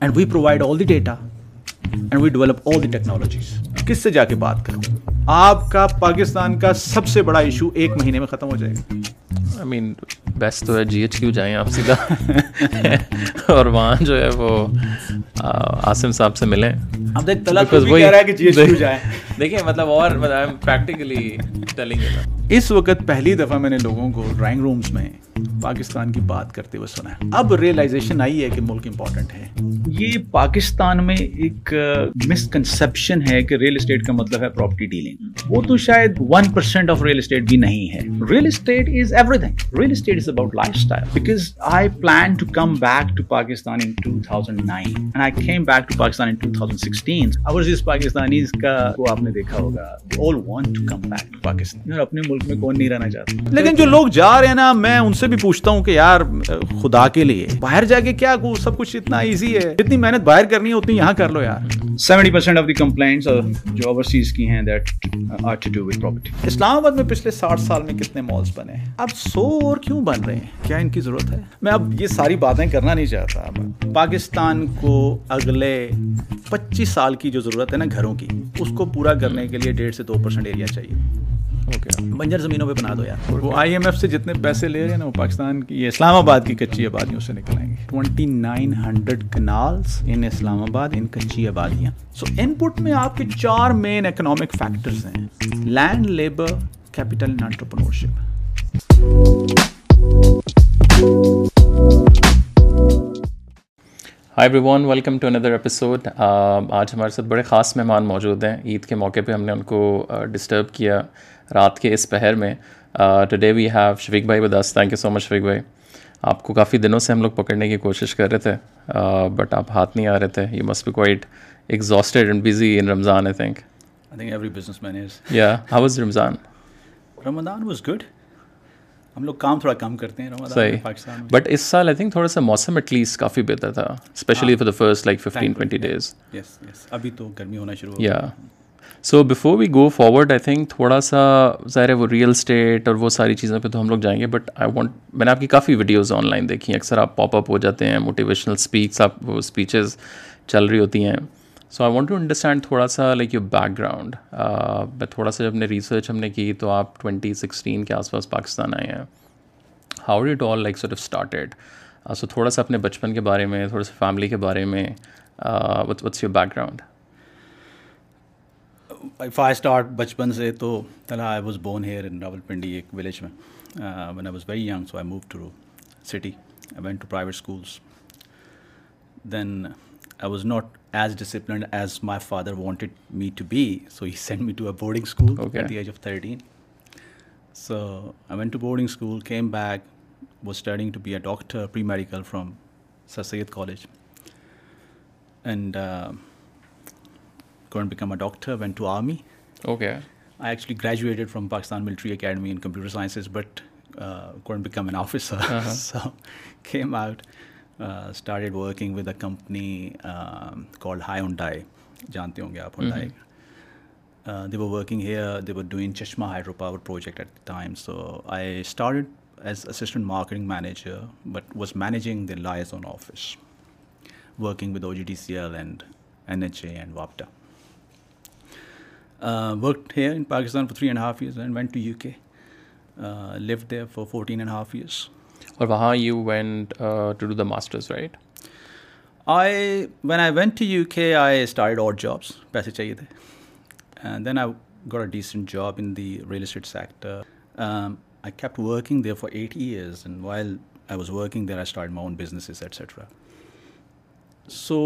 And we provide all the data and we develop all the technologies کس سے جا کے بات کروں آپ کا پاکستان کا سب سے بڑا ایشو ایک مہینے میں ختم ہو جائے گا آئی مین بیسٹ تو ہے جی ایچ کیو جائیں آپ سیدھا اور وہاں جو ہے وہ آصم صاحب سے ملیں دیکھیں مطلب اور پریکٹیکلی مطلب ٹیلنگ اس وقت پہلی دفعہ میں نے لوگوں کو ڈرائنگ رومز میں پاکستان کی بات کرتے ہوئے سنا ہے اب ریئلائزیشن آئی ہے کہ ملک امپورٹنٹ ہے یہ پاکستان میں ایک مسکنسپشن ہے کہ ریئل اسٹیٹ کا مطلب ہے پراپرٹی ڈیلنگ وہ تو شاید one percent of real estate بھی نہیں ہے real estate is everything real estate is about lifestyle because I plan to come back to Pakistan in 2009 and I came back to Pakistan in 2016 اور جس پاکستانی کا وہ آپ نے نے دیکھا ہوگا all want to come back to Pakistan یار اپنے ملک میں کون نہیں رہنا چاہتا لیکن جو لوگ جا رہے ہیں نا میں ان سے بھی پوچھتا ہوں کہ یار خدا کے لیے باہر جا کے کیا سب کچھ اتنا ایزی ہے جتنی محنت باہر کرنی ہے اتنی یہاں کر لو یار seventy percent of the complaints جو اوورسیز کی ہیں that are to do with property Islamabad میں پچھلے ساٹھ سال میں کتنے مالز بنے ہیں اب سو اور کیوں بن رہے ہیں کیا ان کی ضرورت ہے میں اب یہ ساری باتیں کرنا نہیں چاہتا اب پاکستان کو اگلے پچیس سال کی جو ضرورت ہے نا گھروں کی اس کو پورا کرنے کے لیے ڈیڑھ سے دو پرسینٹ ایریا چاہیے اوکے بنجر زمینوں پہ بنا دو یار وہ آئی ایم ایف سے جتنے پیسے لے رہے ہیں نا وہ پاکستان کی اسلام آباد کی کچی آبادیوں سے نکلائیں گے twenty nine hundred kanals in Islamabad ان کچی آبادیاں سو ان پٹ میں آپ کے چار مین اکنامک فیکٹرز ہیں land labour capital entrepreneurship hi everyone welcome to another episode آج ہمارے ساتھ بڑے خاص مہمان موجود ہیں عید کے موقع پہ ہم نے ان کو ڈسٹرب uh, کیا رات کے اس پہر میں today we have Shafiq bhai with us thank you so much Shafiq bhai آپ کو کافی دنوں سے ہم لوگ پکڑنے کی کوشش کر رہے تھے بٹ uh, آپ ہاتھ نہیں آ رہے تھے you must be quite exhausted and busy in Ramadan I think یا how Ramadan Ramadan was good ہم لوگ کام تھوڑا کم کرتے ہیں صحیح بٹ اس سال آئی تھنک تھوڑا سا موسم ایٹ لیسٹ کافی بہتر تھا especially for the first like fifteen twenty days ابھی تو گرمی ہونا شروع یا so before we go forward I think تھوڑا سا ظاہر ہے وہ ریئل اسٹیٹ اور وہ ساری چیزوں پہ تو ہم لوگ جائیں گے بٹ آئی وانٹ میں نے آپ کی کافی ویڈیوز آن لائن دیکھی ہیں اکثر آپ پاپ اپ ہو جاتے ہیں موٹیویشنل اسپیکس آپ اسپیچز چل رہی ہوتی ہیں so I want to understand تھوڑا سا لائک یور بیک گراؤنڈ میں تھوڑا سا جب نے ریسرچ ہم نے کی تو آپ ٹوئنٹی سکسٹین کے آس پاس پاکستان آئے ہیں how that all like sort of started so تھوڑا سا اپنے بچپن کے بارے میں تھوڑا سا فیملی کے بارے میں what's your background if I start بچپن سے تو چلا I was born here in Rawalpindi ایک ولیج میں when I was very young so I move to city I went to private schools then I was not as disciplined as my father wanted me to be. So he sent me to a boarding school at the age of 13. So I went to boarding school, came back, was studying to be a doctor, pre-medical from Sir Syed College. And uh, couldn't become a doctor, went to army. Okay. I actually graduated from Pakistan Military Academy in computer sciences, but uh, couldn't become an officer. Uh-huh. So came out started working with a company call Hyundai جانتے ہوں گے آپ on the they working here they were doing Chashma hydro power project at the time so I started as assistant marketing manager but was managing the liaison office working with O G D C L and N H A and واپٹا work here in Pakistan four three and half years and when to U K leave there four fourteen and half years اور وہاں you went to do the masters right I when I went to U K I start out jobs پیسے چاہیے تھے then I got a decent job in the real estate sector I kept working there for eight years and while I was working there I start my own businesses etcetera so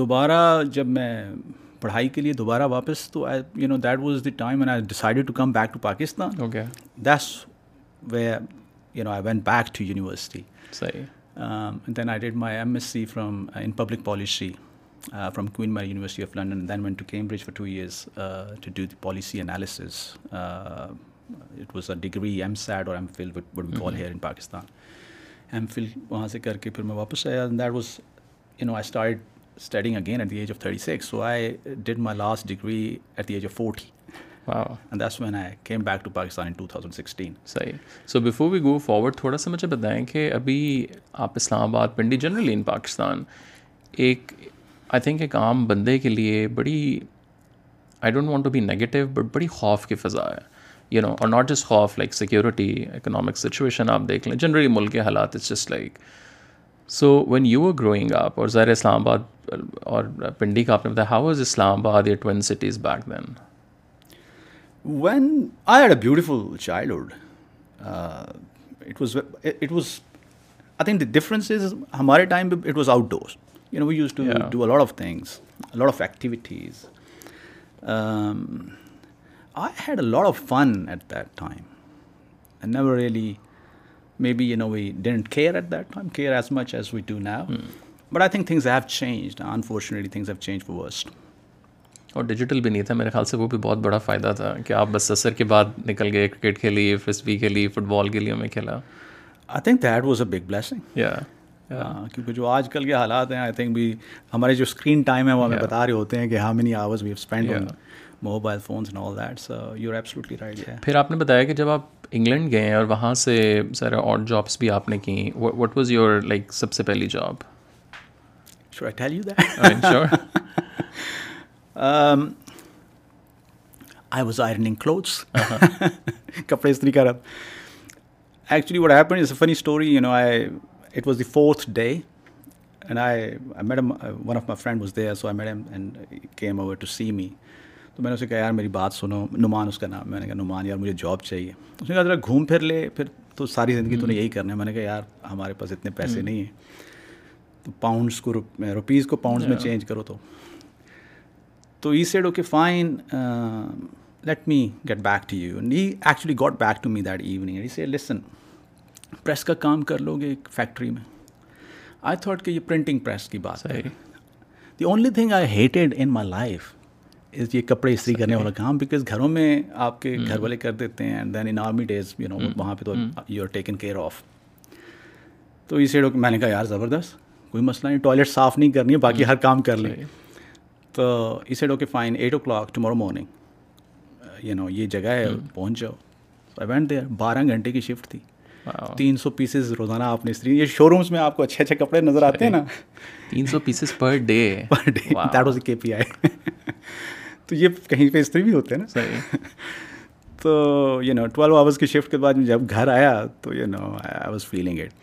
دوبارہ جب میں پڑھائی کے لیے دوبارہ واپس تو I you know that was the time and I decided to come back to Pakistan that's why you know I went back to university sorry then I did my M S C from in public policy from کو my university of London then when to Cambridge for two years to do the policy analysis it was the degree E M said اور M Phil what would be call here in Pakistan M Phil وہاں سے کر کے پھر میں واپس آیا that was you know I start study again at the age of thirty six so I did my last degree at the age of forty so we go forward تھوڑا سا مجھے بتائیں کہ ابھی آپ اسلام آباد پنڈی جنرلی ان پاکستان ایک I think ایک عام بندے کے لیے بڑی I don't want to be negative but بڑی خوف کی فضا ہے یو نو اور ناٹ جسٹ خوف لائک سیکیورٹی اکنامک سچویشن آپ دیکھ لیں جنرلی ملک کے حالات is just like so when you are growing آپ اور زیر اسلام آباد اور پنڈی کا آپ نے بتایا ہاؤ از اسلام آباد یا twin cities back then When I had a beautiful childhood, uh, it was. I think the difference is, our time it was outdoors. You know, we used to do a lot of things, a lot of activities. Um, I had a lot of fun at that time. I never really, maybe we didn't care at that time, care as much as we do now. Hmm. But I think things have changed. Unfortunately, things have changed for worse. اور digital بھی نہیں تھا میرے خیال سے وہ بھی بہت بڑا فائدہ تھا کہ آپ بس اثر کے بعد نکل گئے کرکٹ کھیلی فسبی کھیلی فٹ بال کے لیے ہمیں کھیلا I think that was a big blessing کیونکہ جو آج کل کے حالات ہیں آئی تھنک بھی ہمارے جو اسکرین ٹائم ہے وہ ہمیں بتا رہے ہوتے ہیں کہ how many hours we spend mobile phones پھر آپ نے بتایا کہ جب آپ انگلینڈ گئے اور وہاں سے سر آٹ جابس بھی آپ نے کیں وٹ واز یور لائک سب سے پہلی job Um, I was ironing clothes کپڑے استری کرم actually what happen funny story you know I it was the fourth day and I madam one of my friend madam and came over to see me تو میں نے اسے کہا یار میری بات سنو نعمان اس کا نام میں نے کہا نعمان یار مجھے جاب چاہیے اس نے کہا ذرا گھوم پھر لے پھر تو ساری زندگی تو نے یہی کرنا ہے میں نے کہا یار ہمارے پاس اتنے پیسے نہیں ہیں تو پاؤنڈس کو روپیز کو پاؤنڈس میں چینج کرو تو تو I said O K fine let me get back to you I actually got back to me that evening I a listen press کا کام کر لو گے ایک فیکٹری میں آئی تھاٹ کہ یہ پرنٹنگ پریس کی بات ہے the only thing I hated in my life is یہ کپڑے استری کرنے والا کام بیکاز گھروں میں آپ کے گھر والے کر دیتے ہیں and then in army days you know وہاں پہ تو you are taken care of تو اسی سیڈ میں نے کہا یار زبردست کوئی مسئلہ نہیں ٹوائلٹ صاف نہیں کرنی ہے باقی ہر کام کر لیں تو I said okay fine eight o'clock tomorrow morning you know یہ جگہ ہے پہنچ جاؤ ایونٹ دے بارہ گھنٹے کی شفٹ تھی تین سو پیسز روزانہ آپ نے استری شو رومس میں آپ کو اچھے اچھے کپڑے نظر آتے ہیں نا تین سو pieces per day per day that was a K P I تو یہ کہیں پہ استری بھی ہوتے ہیں نا صحیح تو یو نو ٹویلو آورس کی شفٹ کے بعد جب گھر آیا تو you know I was feeling it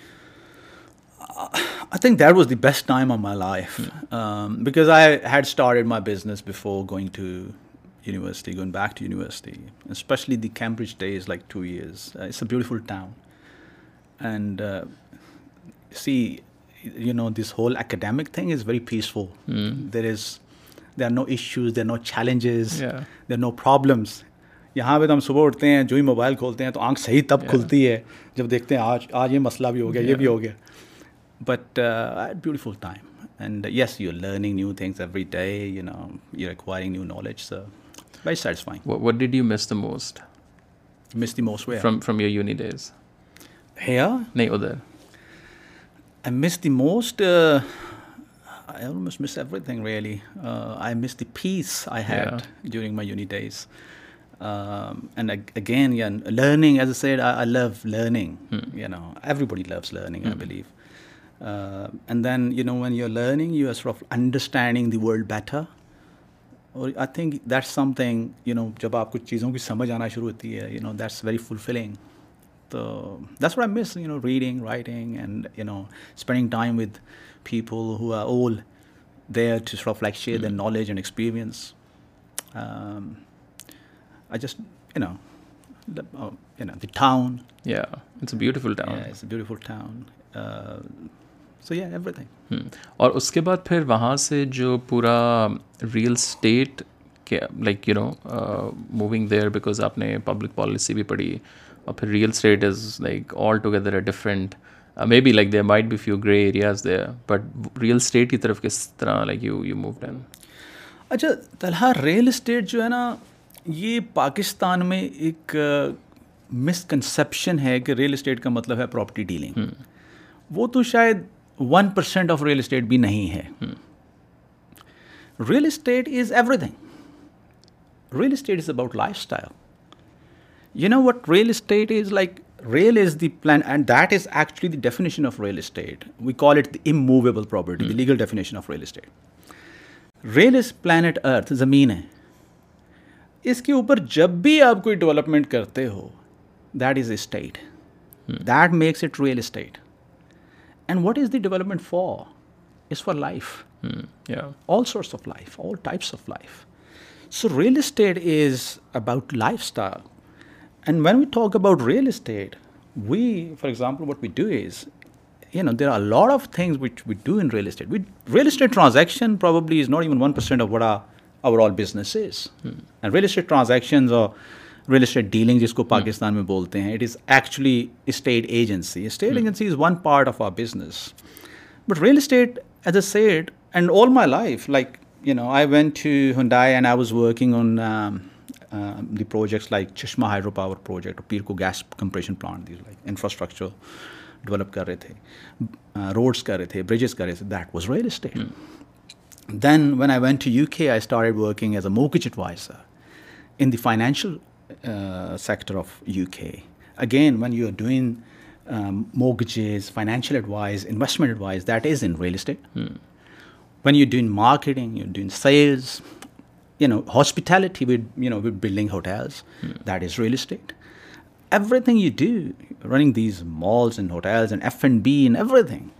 I think that was the best time of my life because I had university, my business before going to university going back to university especially the Cambridge day is like to uh, see, a beautiful this and see you know this whole academic thing is very peaceful there is there no issues challenges, no challenges are no problems یہاں پہ تو ہم صبح اٹھتے ہیں جو ہی mobile کھولتے ہیں تو آنکھ صحیح تب کھلتی ہے جب دیکھتے ہیں آج آج یہ مسئلہ بھی ہو گیا یہ بھی ہو گیا But uh, I had a beautiful time. And uh, yes, you're learning new things every day, you're acquiring new knowledge. So very satisfying. What did you miss the most? Miss the most where? From your uni days. Here? No, there. I miss the most... Uh, I almost miss everything, really. I miss the peace I had during my uni days. Um, learning, as I said, I love learning. Hmm. Everybody loves learning, I hmm. believe. And then you know when you are learning you are aware of understanding the world better اور I think that's something you know جب آپ کچھ چیزوں کی سمجھ آنا شروع ہوتی ہے you know that's very fulfilling تو that's what I miss you know reading writing and you know spending time with people who are whole day of like share their knowledge and experience just you know the town beautiful town beautiful town so یہ every thing اور اس کے بعد پھر وہاں سے جو پورا ریئل اسٹیٹ کے like you know moving there because آپ نے پبلک پالیسی بھی پڑھی اور پھر real estate is like all together a different may be like there might be few grey areas there but real estate کی طرف کس طرح like you you move then اچھا طلحہ ریئل اسٹیٹ جو ہے نا یہ پاکستان میں ایک مسکنسیپشن uh, ہے کہ ریئل اسٹیٹ کا مطلب ہے پراپرٹی ڈیلنگ hmm. وہ تو شاید one percent of real estate بھی نہیں ہے real estate is everything real estate is about lifestyle you know what real estate is like real is the plan and that is actually the definition of real estate we call it the immovable property the legal definition of real estate real is planet earth زمین ہے اس کے اوپر جب بھی آپ کوئی development کرتے ہو that is a estate makes it real estate And what is the development for? It's for life. Hmm, yeah. All sorts of life, all types of life. So real estate is about lifestyle. And when we talk about real estate, we, for example, what we do is, you know, there are a lot of things which we do in real estate. Real estate transaction probably is not even 1% of what our overall business is. Hmm. And real estate transactions are real estate dealing جس کو پاکستان میں بولتے ہیں it is actually estate agency estate agency is one part of our business but real estate as a set and all my life like you know I went to and I was working on the projects like Chashma hydro power project Pir Koh gas compression plant the like infrastructure develop کر رہے تھے roads کر رہے تھے bridges کر رہے تھے that was real estate then when I went to U K I start working as a mortgage adviser in the financial Uh, sector of UK. Again, when you're doing um, mortgages, financial advice, investment advice, that is in real estate. Hmm. When you're doing marketing, you're doing sales, you know, hospitality, we're building hotels, hmm. that is real estate. Everything you do, running these malls and hotels and F&B and everything.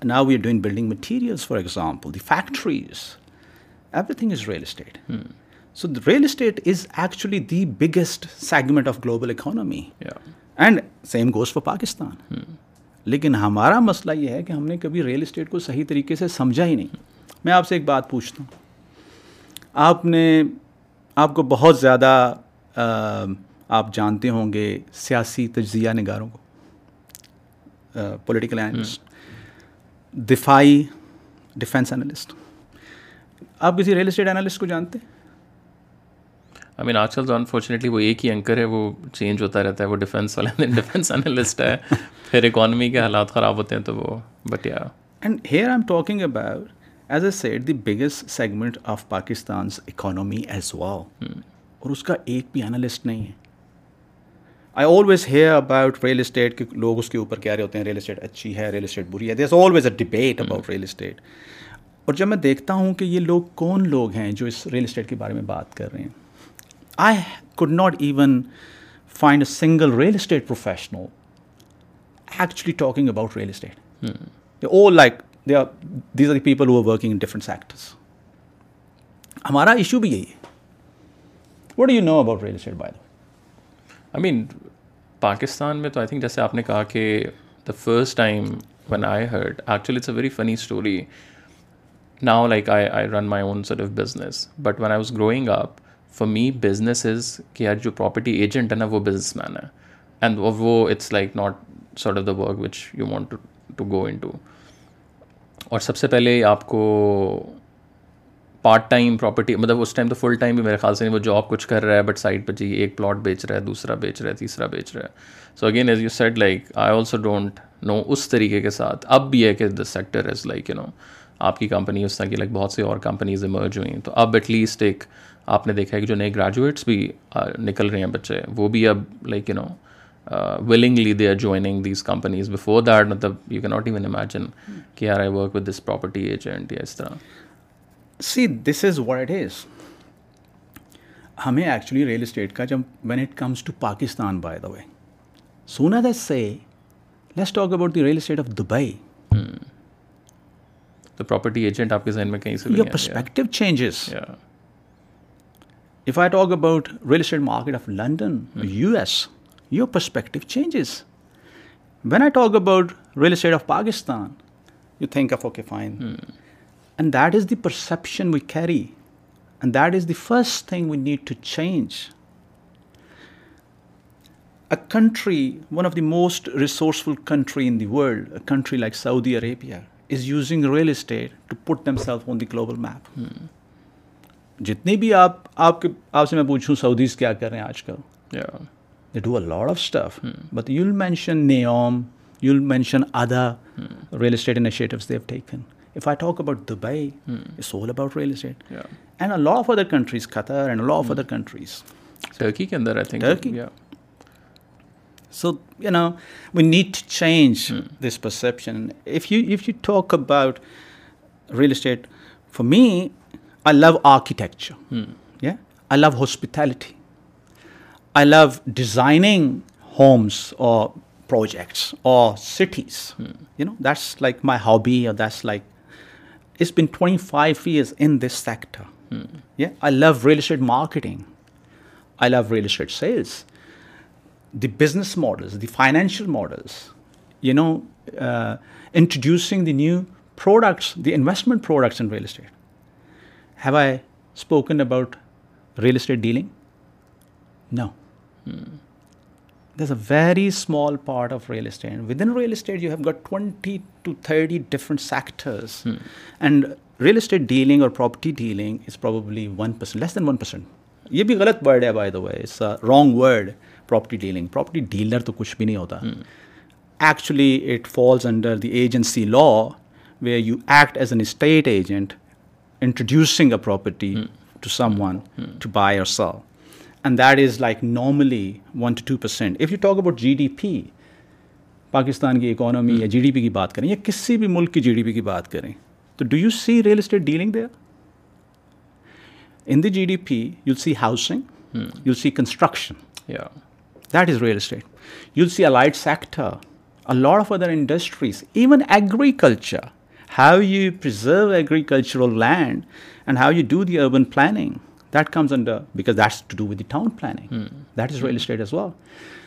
And now we're doing building materials, for example, the factories. Everything is real estate. Hmm. So real estate is actually the biggest segment of global economy and same goes for Pakistan لیکن ہمارا مسئلہ یہ ہے کہ ہم نے کبھی real estate کو صحیح طریقے سے سمجھا ہی نہیں میں آپ سے ایک بات پوچھتا ہوں آپ نے آپ کو بہت زیادہ آپ جانتے ہوں گے سیاسی تجزیہ نگاروں کو پولیٹیکل ان hmm. دفاعی ڈیفینس انالسٹ آپ کسی ریئل اسٹیٹ انالسٹ کو جانتے ہیں آئی مین آج کل تو انفارچونیٹلی وہ ایک ہی اینکر ہے وہ چینج ہوتا رہتا ہے وہ ڈیفینس والا ڈیفینس انالسٹ ہے پھر اکانومی کے حالات خراب ہوتے ہیں تو وہ but and here I'm talking about as a set the biggest segment of Pakistan economy as wow اور اس کا ایک بھی انالسٹ نہیں ہے I always hear about real estate کے لوگ اس کے اوپر کہہ رہے ہوتے ہیں ریئل اسٹیٹ اچھی ہے ریئل اسٹیٹ بری ہے there always a debate about real estate اور جب میں دیکھتا ہوں کہ یہ لوگ کون لوگ ہیں جو اس ریئل اسٹیٹ کے بارے میں بات کر رہے ہیں I could not even find a single real estate professional actually talking about real estate are پیپلنٹ sector ہمارا ایشو بھی یہی ہے what you know about real estate by mean Pakistan میں تو آئی تھنک جیسے آپ نے کہا کہ the first time when I her it's a very funny story now like I I run my own set of business but when I was growing up for me business is کہ یار جو property agent ہے نا وہ business man ہے and وہ it's like not sort of the work which you want to go in to اور سب سے پہلے آپ کو پارٹ ٹائم پراپرٹی مطلب اس ٹائم تو فل ٹائم بھی میرے خیال سے نہیں وہ جاب کچھ کر رہا ہے بٹ سائڈ پہ جی ایک پلاٹ بیچ رہا ہے دوسرا بیچ رہا ہے تیسرا بیچ رہا ہے so again as you said like I also don't know اس طریقے کے ساتھ اب بھی ہے کہ the sector is like you know آپ کی کمپنی اس طرح کی لائک بہت سی اور کمپنیز ایمرج ہوئیں تو اب ایٹ لیسٹ ایک آپ نے دیکھا ہے کہ جو نئے گریجویٹس بھی نکل رہے ہیں بچے وہ بھی اب like you know willingly they are joining these companies before that مطلب you can not even imagine کہ are I work with this property agent یا اس طرح سی this is what it is ہمیں ایکچولی ریئل اسٹیٹ کا جب when it comes to Pakistan by the way سونا دا سے let's talk about the real estate of Dubai تو پراپرٹی ایجنٹ آپ کے ذہن میں کہیں سے perspective changes If I talk about real estate market of London, US, your perspective changes. When I talk about real estate of Pakistan, you think of, okay, fine. Hmm. And that is the perception we carry. And that is the first thing we need to change. A country, one of the most resourceful country in the world, a country like Saudi Arabia, is using real estate to put themselves on the global map. Hmm. جتنی بھی آپ آپ کے آپ سے میں پوچھوں Saudis کیا کر رہے ہیں آج کل they do a lot of stuff but you will mention Neom you will mention other real estate initiatives they've taken if I talk about Dubai it's all about real estate and a lot of other countries Qatar and lot of other countries Turkey کے اندر so you know we need to change this perception if you if you talk about real estate for me I love architecture. Yeah, I love hospitality. I love designing homes or projects or cities. You know, that's like my hobby, or that's like, it's been 25 years in this sector. Yeah, I love real estate marketing. I love real estate sales. The business models, the financial models, you know, uh, introducing the new products, the investment products in real estate. Have I spoken about real estate dealing no this a very small part of real estate within real estate you have got twenty two thirty different sectors and real estate dealing اور property dealing is probably one percent less than one percent یہ بھی غلط word ہے by the way it's wrong word property dealing property dealer تو کچھ بھی نہیں ہوتا actually it falls under the agency law way you act as an estate agent introducing a property to someone to buy or sell and that is like normally one to two percent if you talk about G D P Pakistan کی economy یا G D P کی بات کریں یا کسی بھی ملک کی جی D P کی بات کریں تو do you see real estate dealing they in the G D P you see housing you see construction that is real estate you see allied allies act of other industries even agriculture how you preserve agricultural land, and how you do the urban planning. That comes under, because that's to do with the town planning. Hmm. That is real estate as well.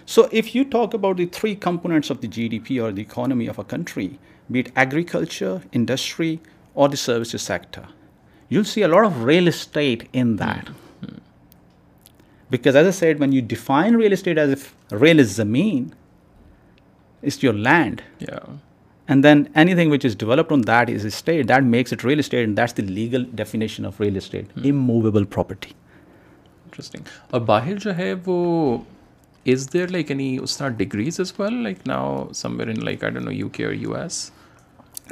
So if you talk about the three components of the GDP or the economy of a country, be it agriculture, industry, or the services sector, you'll see a lot of real estate in hmm. that. Hmm. Because as I said, when you define real estate as if real is zameen, it's your land. And then anything which is develop on that is estate that makes it real estate and that's the legal definition of real estate immovable property interesting اور باہر جو ہے وہ is there like any us degrees as well like now some Warwick I know U K U S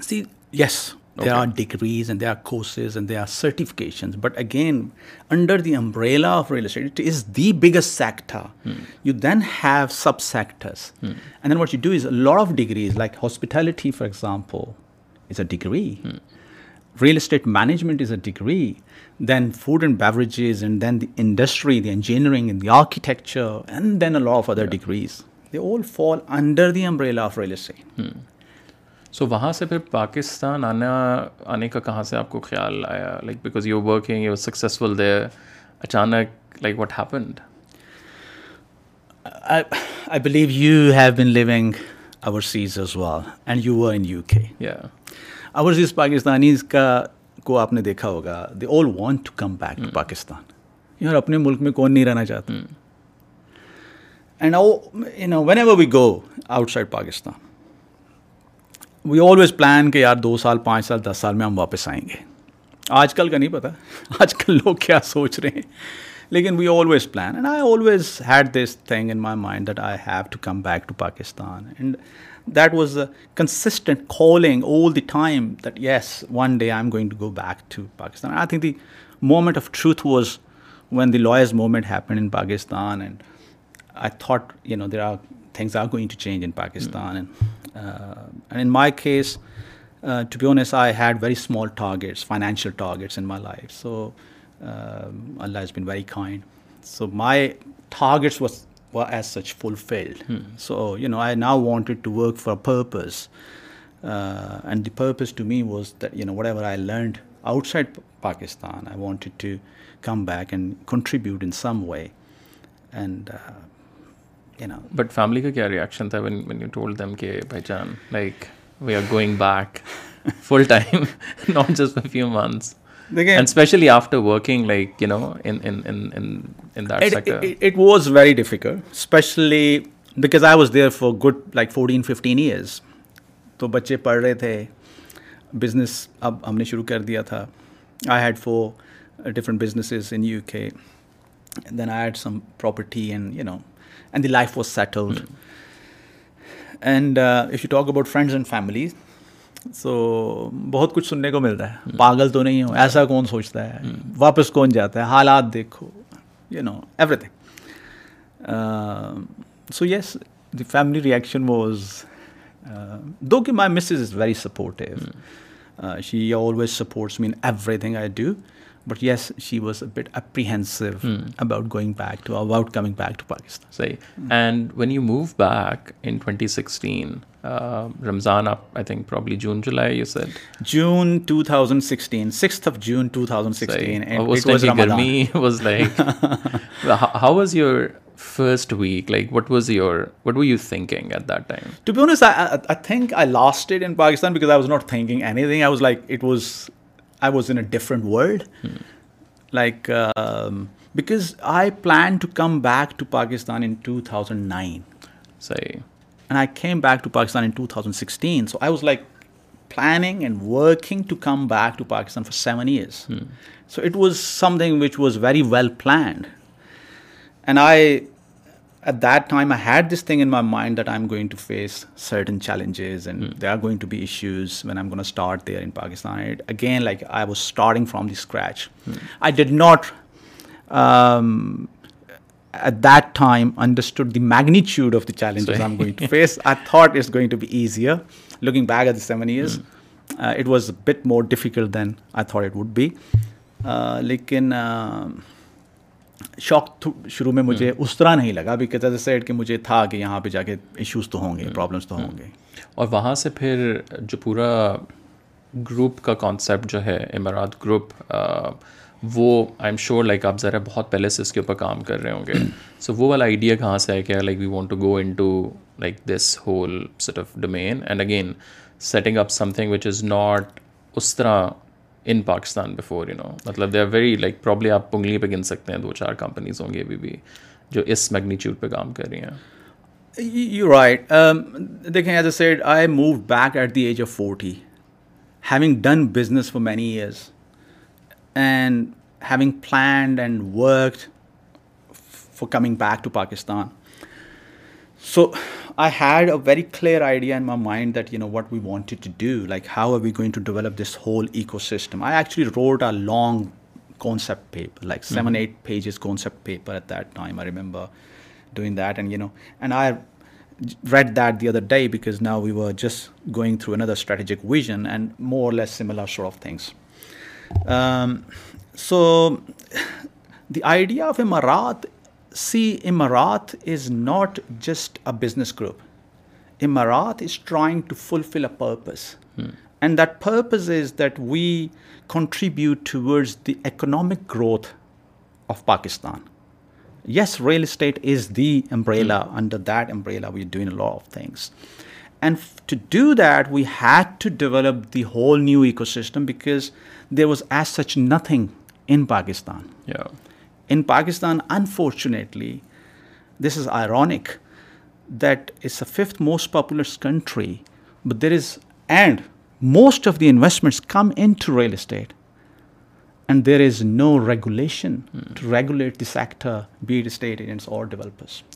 see yes There are degrees and there are courses and there are certifications. But again, under the umbrella of real estate, it is the biggest sector. Hmm. You then have sub-sectors. Hmm. And then what you do is a lot of degrees, like hospitality, for example, is a degree. Hmm. Real estate management is a degree. Then food and beverages, and then the industry, the engineering and the architecture, and then a lot of other degrees. They all fall under the umbrella of real estate. So وہاں سے پھر پاکستان آنا آنے کا کہاں سے آپ کو خیال آیا like because you working you successful they اچانک like what happened I believe you have been living overseas is and you were in U K overseas Pakistani کو آپ نے دیکھا ہوگا they all want to come back to Pakistan یار اپنے ملک میں کون نہیں رہنا چاہتا and oh whenever we go outside Pakistan we always plan کہ یار دو سال پانچ سال دس سال میں ہم واپس آئیں گے آج کل کا نہیں پتہ آج کل لوگ کیا سوچ رہے ہیں لیکن we always plan and I always had this thing in my mind that I have to come back to Pakistan and that was the consistent calling all the time that yes one day I am going to go back to Pakistan I think the moment of truth was when the lies moment happen in Pakistan and I thought you know there are things are going to change in Pakistan and Uh, and in my case, uh, to be honest, I had very small targets, financial targets in my life. So um, Allah has been very kind. So my targets were as such fulfilled. Hmm. So, you know, I now wanted to work for a purpose. Uh, and the purpose to me was that, you know, whatever I learned outside Pakistan, I wanted to come back and contribute in some way. And but family کا کیا reaction تھا when when told like we are going back full time not just few months especially after working like you know it was very difficult especially because I was there for good like fourteen fifteen years تو بچے پڑھ رہے تھے business اب ہم نے شروع کر دیا تھا I had four different businesses in U K then I had some property and you know and the life was settled and you talk about friends and families so بہت کچھ سننے کو ملتا ہے پاگل تو نہیں ہو ایسا کون سوچتا ہے واپس کون جاتا ہے حالات دیکھو you know everything so yes the family reaction was though کہ my Mrs is very supportive she always supports me in everything I do but yes she was a bit apprehensive about going back to about coming back to Pakistan صحیح and when you move back in twenty sixteen Ramzan آپ I think probably June July you sir June two thousand sixteen six of June two thousand sixteen گرمی was like how was your first week like what was your what were you thinking at that time to be honest I think I lost in Pakistan because I was not thinking anything I was like it was I was in a different world. Like, um, because I planned to come back to Pakistan in 2009. And I came back to Pakistan in 2016. So I was like planning and working to come back to Pakistan for 7 years. Hmm. So it was something which was very well planned. And I at that time, I had this thing in my mind that I'm going to face certain challenges and hmm. there are going to be issues when I'm going to start there in Pakistan. Again, like I was starting from the scratch. Hmm. I did not, um, at that time, understood the magnitude of the challenges I'm going to face. I thought it's going to be easier. Looking back at the 7 years, hmm. uh, it was a bit more difficult than I thought it would be. Uh, um, شوق شروع میں مجھے اس طرح نہیں لگا ابھی sad کہ مجھے تھا کہ یہاں پہ جا کے ایشوز تو ہوں گے پرابلمس تو ہوں گے اور وہاں سے پھر جو پورا گروپ کا کانسیپٹ جو ہے امارات گروپ وہ آئی ایم شیور لائک آپ ذرا بہت پہلے سے اس کے اوپر کام کر رہے ہوں گے سو وہ والا آئیڈیا کہاں سے ہے کہ like we want to go into like this whole set of domain and again setting up something which is not اس طرح in Pakistan before you know مطلب they are very like probably آپ انگلی پہ گن سکتے ہیں دو چار کمپنیز ہوں گی ابھی بھی جو اس میگنیچیوڈ پہ کام کر رہی ہیں یو رائٹ um, دیکھیں as I said I move back at the age of forty having done business for many years and having planned and work for coming back to Pakistan so I had a very clear idea in my mind that, what we wanted to do, like how are we going to develop this whole ecosystem. I actually wrote a long concept paper, like 7-8 mm-hmm. pages concept paper at that time. I remember doing that, and and I read that the other day, because now we were just going through another strategic vision and more or less similar sort of things. Um, so the idea of Imarat See, Emarat is not just a business group. Emarat is trying to fulfill a purpose. Hmm. And that purpose is that we contribute towards the economic growth of Pakistan. Yes, real estate is the umbrella. Hmm. Under that umbrella, we're doing a lot of things. And to do that, we had to develop the whole new ecosystem because there was as such nothing in Pakistan. Yeah. In Pakistan unfortunately this is I رک that is a fifth most popular investment come in real estate and there is no regulation bad status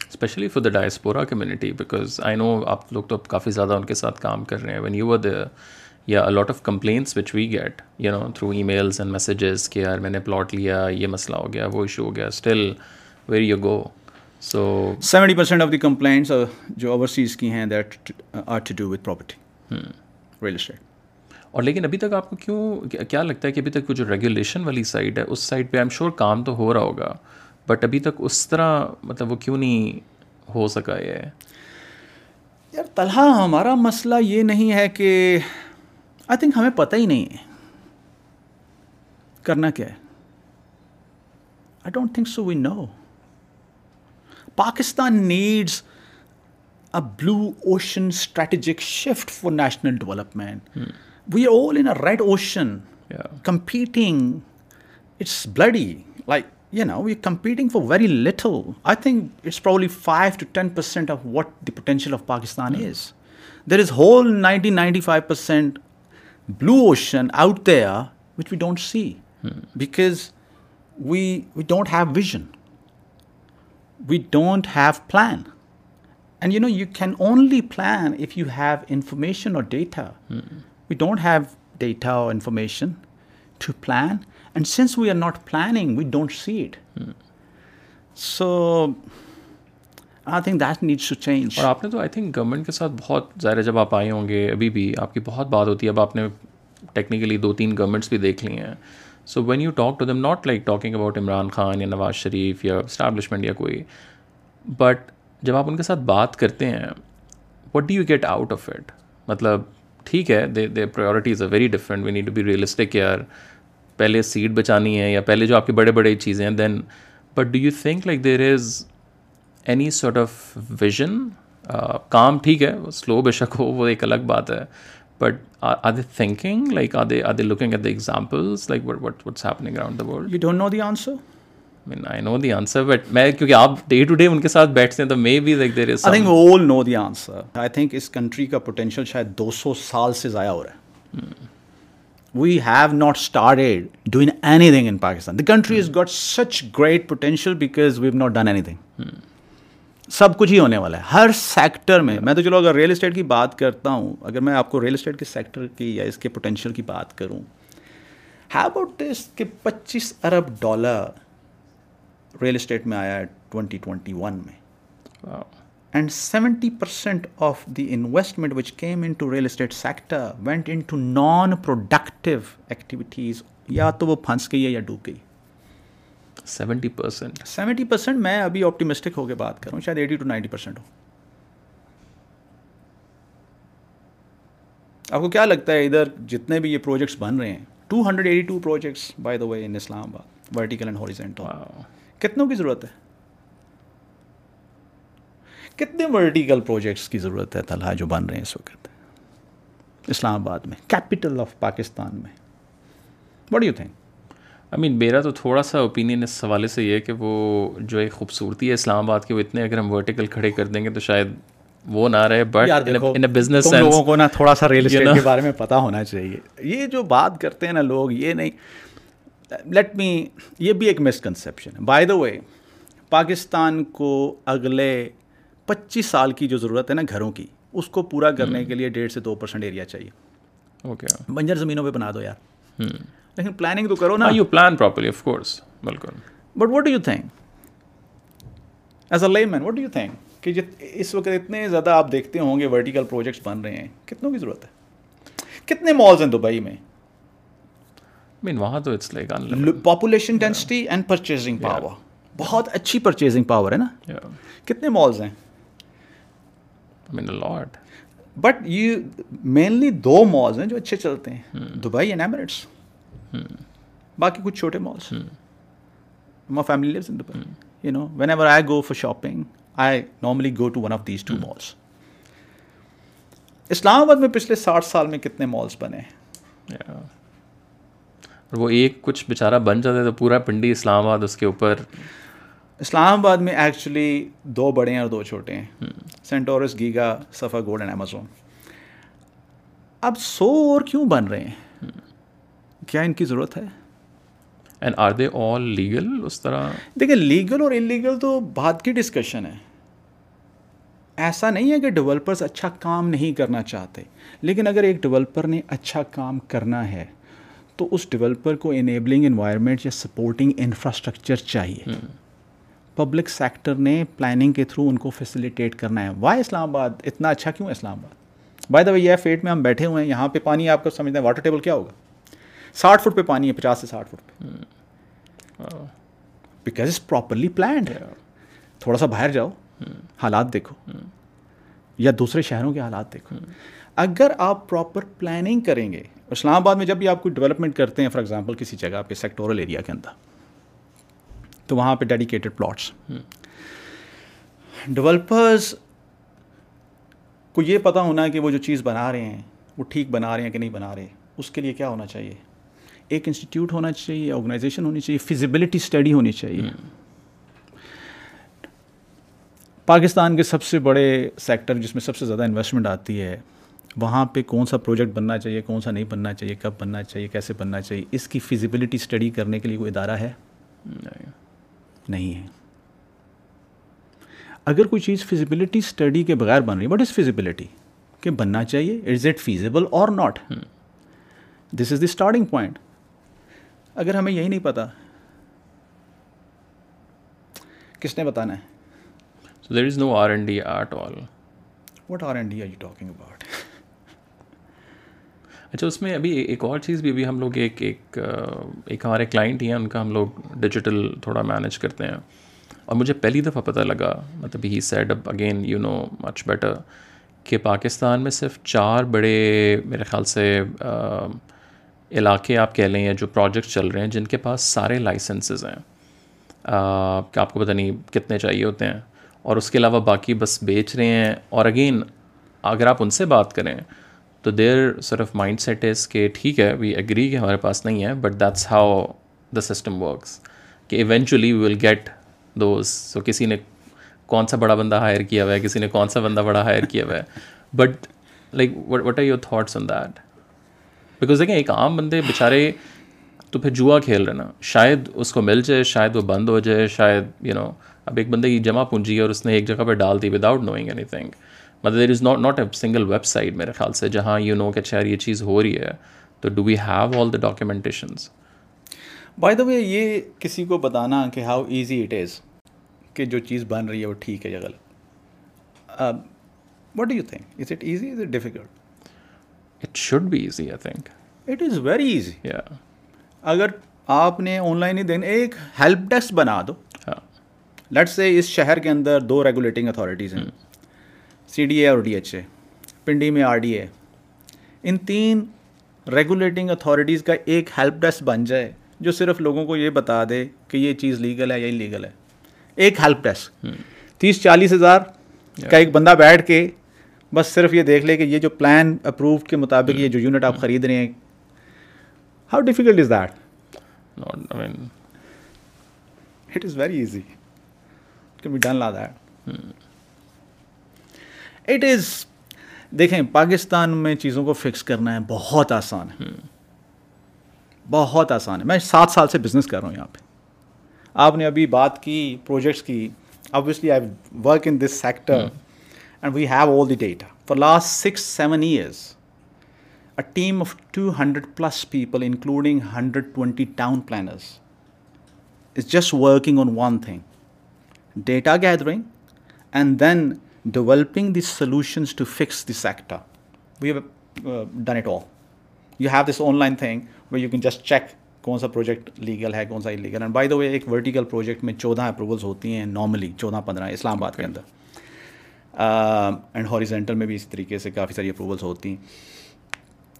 especially for the diaspora community because I know آپ لوگ تو اب کافی زیادہ ان کے ساتھ کام کر رہے ہیں وین یو ود یا a lot of compliance which we get you know through emails and messages کہ یار میں نے پلاٹ لیا یہ مسئلہ ہو گیا وہ ایشو ہو گیا still very you go so seventy percent of the complaints جو اوورسیز کی ہیں that are to do with property real estate اور لیکن ابھی تک آپ کو کیوں کیا لگتا ہے کہ ابھی تک جو ریگولیشن والی سائڈ ہے اس سائڈ پہ آئی ایم شیور کام تو ہو رہا ہوگا بٹ ابھی تک اس طرح مطلب وہ کیوں نہیں ہو سکا ہے یار طلحہ ہمارا مسئلہ یہ نہیں ہے کہ آئی تھنک ہمیں پتہ ہی نہیں ہے کرنا کیا ہے I don't think so we know Pakistan needs a blue ocean strategic shift for national development we all in red ocean competing it's bloody like you know we competing for very little I think it's probably five to ten percent of what the potential of Pakistan is there is whole ninety ninety five percent blue ocean out there which we don't see because we don't have vision. We don't have plan. And you know, you can only plan if you have information or data. We don't have data or information to plan. And since we are not planning, we don't see it. So I think that needs to change اور آپ نے تو I think government کے ساتھ بہت زیادہ جب آپ آئے ہوں گے ابھی بھی آپ کی بہت بات ہوتی ہے اب آپ نے ٹیکنیکلی دو تین گورنمنٹس بھی دیکھ لی ہیں so when you talk to them not like talking about Imran Khan یا نواز شریف یا اسٹیبلشمنٹ یا کوئی بٹ جب آپ ان کے ساتھ بات کرتے ہیں what do you get out of it مطلب ٹھیک ہے they they priorities is very different we need to be realistic care پہلے سیٹ بچانی ہے یا پہلے جو آپ کی بڑے بڑے چیزیں ہیں then but do you think like there is any sort of vision کام ٹھیک ہے سلو بے شک ہو وہ ایک الگ بات ہے but are they thinking like are they are they looking at the examples like what what what's don't know the no the answer but میں کیونکہ آپ ڈے ٹو ڈے ان کے ساتھ بیٹھتے ہیں تو مے دی دیکھ دے تھنک اس کنٹری کا پوٹینشیل شاید دو سو سال سے ضائع ہو رہا ہے we have not started doing anything in Pakistan the country is got such great potential because we have not done anything سب کچھ ہی ہونے والا ہے ہر سیکٹر میں میں تو چلو اگر ریئل اسٹیٹ کی بات کرتا ہوں اگر میں آپ کو ریئل اسٹیٹ کے سیکٹر کی یا اس کے پوٹینشیل کی بات کروں ہیو اباؤٹ دس کہ پچیس ارب ڈالر ریئل اسٹیٹ میں آیا ہے ٹوینٹی ٹوینٹی ون میں and seventy percent of the investment which came into real estate sector went into non productive activities یا تو وہ پھنس گئی ہے یا ڈوب گئی سیونٹی پرسینٹ سیونٹی پرسینٹ میں ابھی آپٹیمسٹک ہو کے بات کروں شاید ایٹی ٹو نائنٹی پرسینٹ ہو آپ کو کیا لگتا ہے ادھر جتنے بھی یہ پروجیکٹس بن رہے ہیں two hundred eighty two projects by the way in Islamabad vertical and ہاریزینٹ کتنوں کی ضرورت ہے کتنے ورٹیکل پروجیکٹس کی ضرورت ہے طلحہ جو بن رہے ہیں اس وقت اسلام آباد میں کیپٹل آف پاکستان میں وٹ یو تھنک مین میرا تو تھوڑا سا اوپینین اس حوالے سے یہ ہے کہ وہ جو ایک خوبصورتی ہے اسلام آباد کے وہ اتنے اگر ہم ورٹیکل کھڑے کر دیں گے تو شاید وہ نہ رہے بٹ ان بزنس لوگوں کو نا تھوڑا سا ریل کے بارے میں پتہ ہونا چاہیے یہ جو بات کرتے ہیں نا لوگ یہ نہیں لیٹ می یہ بھی ایک مسکنسیپشن ہے بائی دا وے پاکستان کو اگلے پچیس سال کی جو ضرورت ہے نا گھروں کی اس کو پورا کرنے hmm. کے لیے ڈیڑھ سے دو پرسینٹ ایریا چاہیے اوکے بنجر زمینوں پہ بنا دو یار hmm. لیکن پلاننگ تو کرو نا you plan properly of course بالکل but what do you think as a life man what do you think کہ جت اس وقت اتنے زیادہ آپ دیکھتے ہوں گے ورٹیکل پروجیکٹس بن رہے ہیں کتنوں کی ضرورت ہے کتنے مالز ہیں دبئی میں مین وہاں تو it's like population density and purchasing power بہت اچھی پرچیزنگ پاور ہے نا کتنے مالز ہیں مین لاٹ بٹ یہ مینلی دو مالز ہیں جو اچھے چلتے ہیں hmm. Dubai and Emirates Hmm. باقی کچھ چھوٹے malls family lives in you know whenever I go for shopping I normally go to to one of these malls Islamabad میں پچھلے ساٹھ سال میں کتنے مالس بنے ہیں وہ ایک کچھ بیچارہ بن جاتا تو پورا پنڈی اسلام آباد اس کے اوپر اسلام آباد میں ایکچولی دو بڑے ہیں اور دو چھوٹے ہیں Centaurus Giga Safa Gold and Amazon اب سو اور کیوں بن رہے ہیں کیا ان کی ضرورت ہے and are they all legal اس طرح دیکھیں لیگل اور ان لیگل تو بات کی ڈسکشن ہے ایسا نہیں ہے کہ ڈیولپرس اچھا کام نہیں کرنا چاہتے لیکن اگر ایک ڈیولپر نے اچھا کام کرنا ہے تو اس ڈیولپر کو انیبلنگ انوائرمنٹ یا سپورٹنگ انفراسٹرکچر چاہیے پبلک سیکٹر نے پلاننگ کے تھرو ان کو فیسیلیٹیٹ کرنا ہے وائی اسلام آباد اتنا اچھا کیوں ہے اسلام آباد بھائی دبئی یہ فیٹ میں ہم بیٹھے ہوئے ہیں یہاں پہ پانی آپ کو سمجھتے ہیں واٹر ٹیبل کیا ہوگا ساٹھ فٹ پہ پانی ہے پچاس سے ساٹھ فٹ پہ بیکاز پراپرلی پلانڈ تھوڑا سا باہر جاؤ حالات دیکھو یا دوسرے شہروں کے حالات دیکھو اگر آپ پراپر پلاننگ کریں گے اسلام آباد میں جب بھی آپ کو ڈیولپمنٹ کرتے ہیں فار ایگزامپل کسی جگہ پہ سیکٹورل ایریا کے اندر تو وہاں پہ ڈیڈیکیٹڈ پلاٹس ڈیولپرز کو یہ پتہ ہونا ہے کہ وہ جو چیز بنا رہے ہیں وہ ٹھیک بنا رہے ہیں کہ نہیں بنا رہے اس کے لیے کیا ہونا چاہیے ایک انسٹیٹیوٹ ہونا چاہیے آرگنائزیشن ہونی چاہیے فزیبلٹی اسٹڈی ہونی چاہیے پاکستان کے سب سے بڑے سیکٹر جس میں سب سے زیادہ انویسٹمنٹ آتی ہے وہاں پہ کون سا پروجیکٹ بننا چاہیے کون سا نہیں بننا چاہیے کب بننا چاہیے کیسے بننا چاہیے اس کی فزیبلٹی اسٹڈی کرنے کے لیے کوئی ادارہ ہے نہیں ہے اگر کوئی چیز فزیبلٹی اسٹڈی کے بغیر بن رہی ہے واٹ از فزیبلٹی کہ بننا چاہیے is it feasible or not this is the starting point اگر ہمیں یہی نہیں پتا کس نے بتانا ہے اچھا اس میں ابھی ایک اور چیز بھی ابھی ہم لوگ ایک ایک ایک ہمارے کلائنٹ ہی ہیں ان کا ہم لوگ ڈیجیٹل تھوڑا مینیج کرتے ہیں اور مجھے پہلی دفعہ پتہ لگا مطلب he said up again you know much better کہ پاکستان میں صرف چار بڑے میرے خیال سے علاقے آپ کہہ لیں یا جو پروجیکٹس چل رہے ہیں جن کے پاس سارے لائسنسز ہیں کہ آپ کو پتہ نہیں کتنے چاہیے ہوتے ہیں اور اس کے علاوہ باقی بس بیچ رہے ہیں اور اگین اگر آپ ان سے بات کریں تو دیر صرف مائنڈ سیٹ اس کہ ٹھیک ہے وی ایگری ہمارے پاس نہیں ہے but that's how the system works کہ eventually we will get those so کسی نے کون سا بڑا بندہ ہائر کیا ہوا ہے کسی نے کون سا بندہ بڑا ہائر کیا ہوا ہے but like what are your thoughts on that because دیکھیں ایک عام بندے بیچارے تو پھر جوا کھیل رہے نا شاید اس کو مل جائے شاید وہ بند ہو جائے شاید یو you نو know, اب ایک بندے کی جمع پونجی اور اس نے ایک جگہ پہ ڈال دی وداؤٹ نوئنگ اینی تھنگ مطلب there is not not a single website میرے خیال سے جہاں یو نو کہ شاید اچھا یہ چیز ہو رہی ہے تو do we have all the documentations by the way یہ کسی کو بتانا کہ ہاؤ ایزی اٹ از کہ جو چیز بن رہی ہے وہ ٹھیک ہے غلط what you think is it easy is it difficult it should be easy I think it is very easy اگر آپ نے آن لائن ہی دیکھنا ایک ہیلپ ڈیسک بنا دو لیٹ ہاں. سے اس شہر کے اندر دو ریگولیٹنگ اتھارٹیز ہیں سی ڈی اے اور ڈی ایچ اے پنڈی میں آر ڈی اے ان تین ریگولیٹنگ اتھارٹیز کا ایک ہیلپ ڈیسک بن جائے جو صرف لوگوں کو یہ بتا دے کہ یہ چیز لیگل ہے یا ان لیگل ہے ایک ہیلپ ڈیسک تیس چالیس ہزار کا ایک بندہ بیٹھ کے بس صرف یہ دیکھ لے کہ یہ جو پلان اپروو کے مطابق یہ جو یونٹ آپ خرید رہے ہیں how difficult is that it is very easy be done law that it is دیکھیں پاکستان میں چیزوں کو فکس کرنا ہے بہت آسان ہے hmm. بہت آسان ہے میں سات سال سے بزنس کر رہا ہوں یہاں پہ آپ نے ابھی بات کی پروجیکٹس کی obviously I work in this sector and we have all the data for last six seven years a team of two hundred plus people including hundred twenty town planners is just working on one thing data gathering and then developing the solutions to fix this Ekta view done it all you have this online thing we you can just check کون سا project legal ہے کون سا illegal and by the way ایک vertical project میں چودہ approvals ہوتی ہیں نارملی چودہ پندرہ اسلام آباد کے اندر اینڈ ہاریزینٹل میں بھی اس طریقے سے کافی ساری اپروولس ہوتی ہیں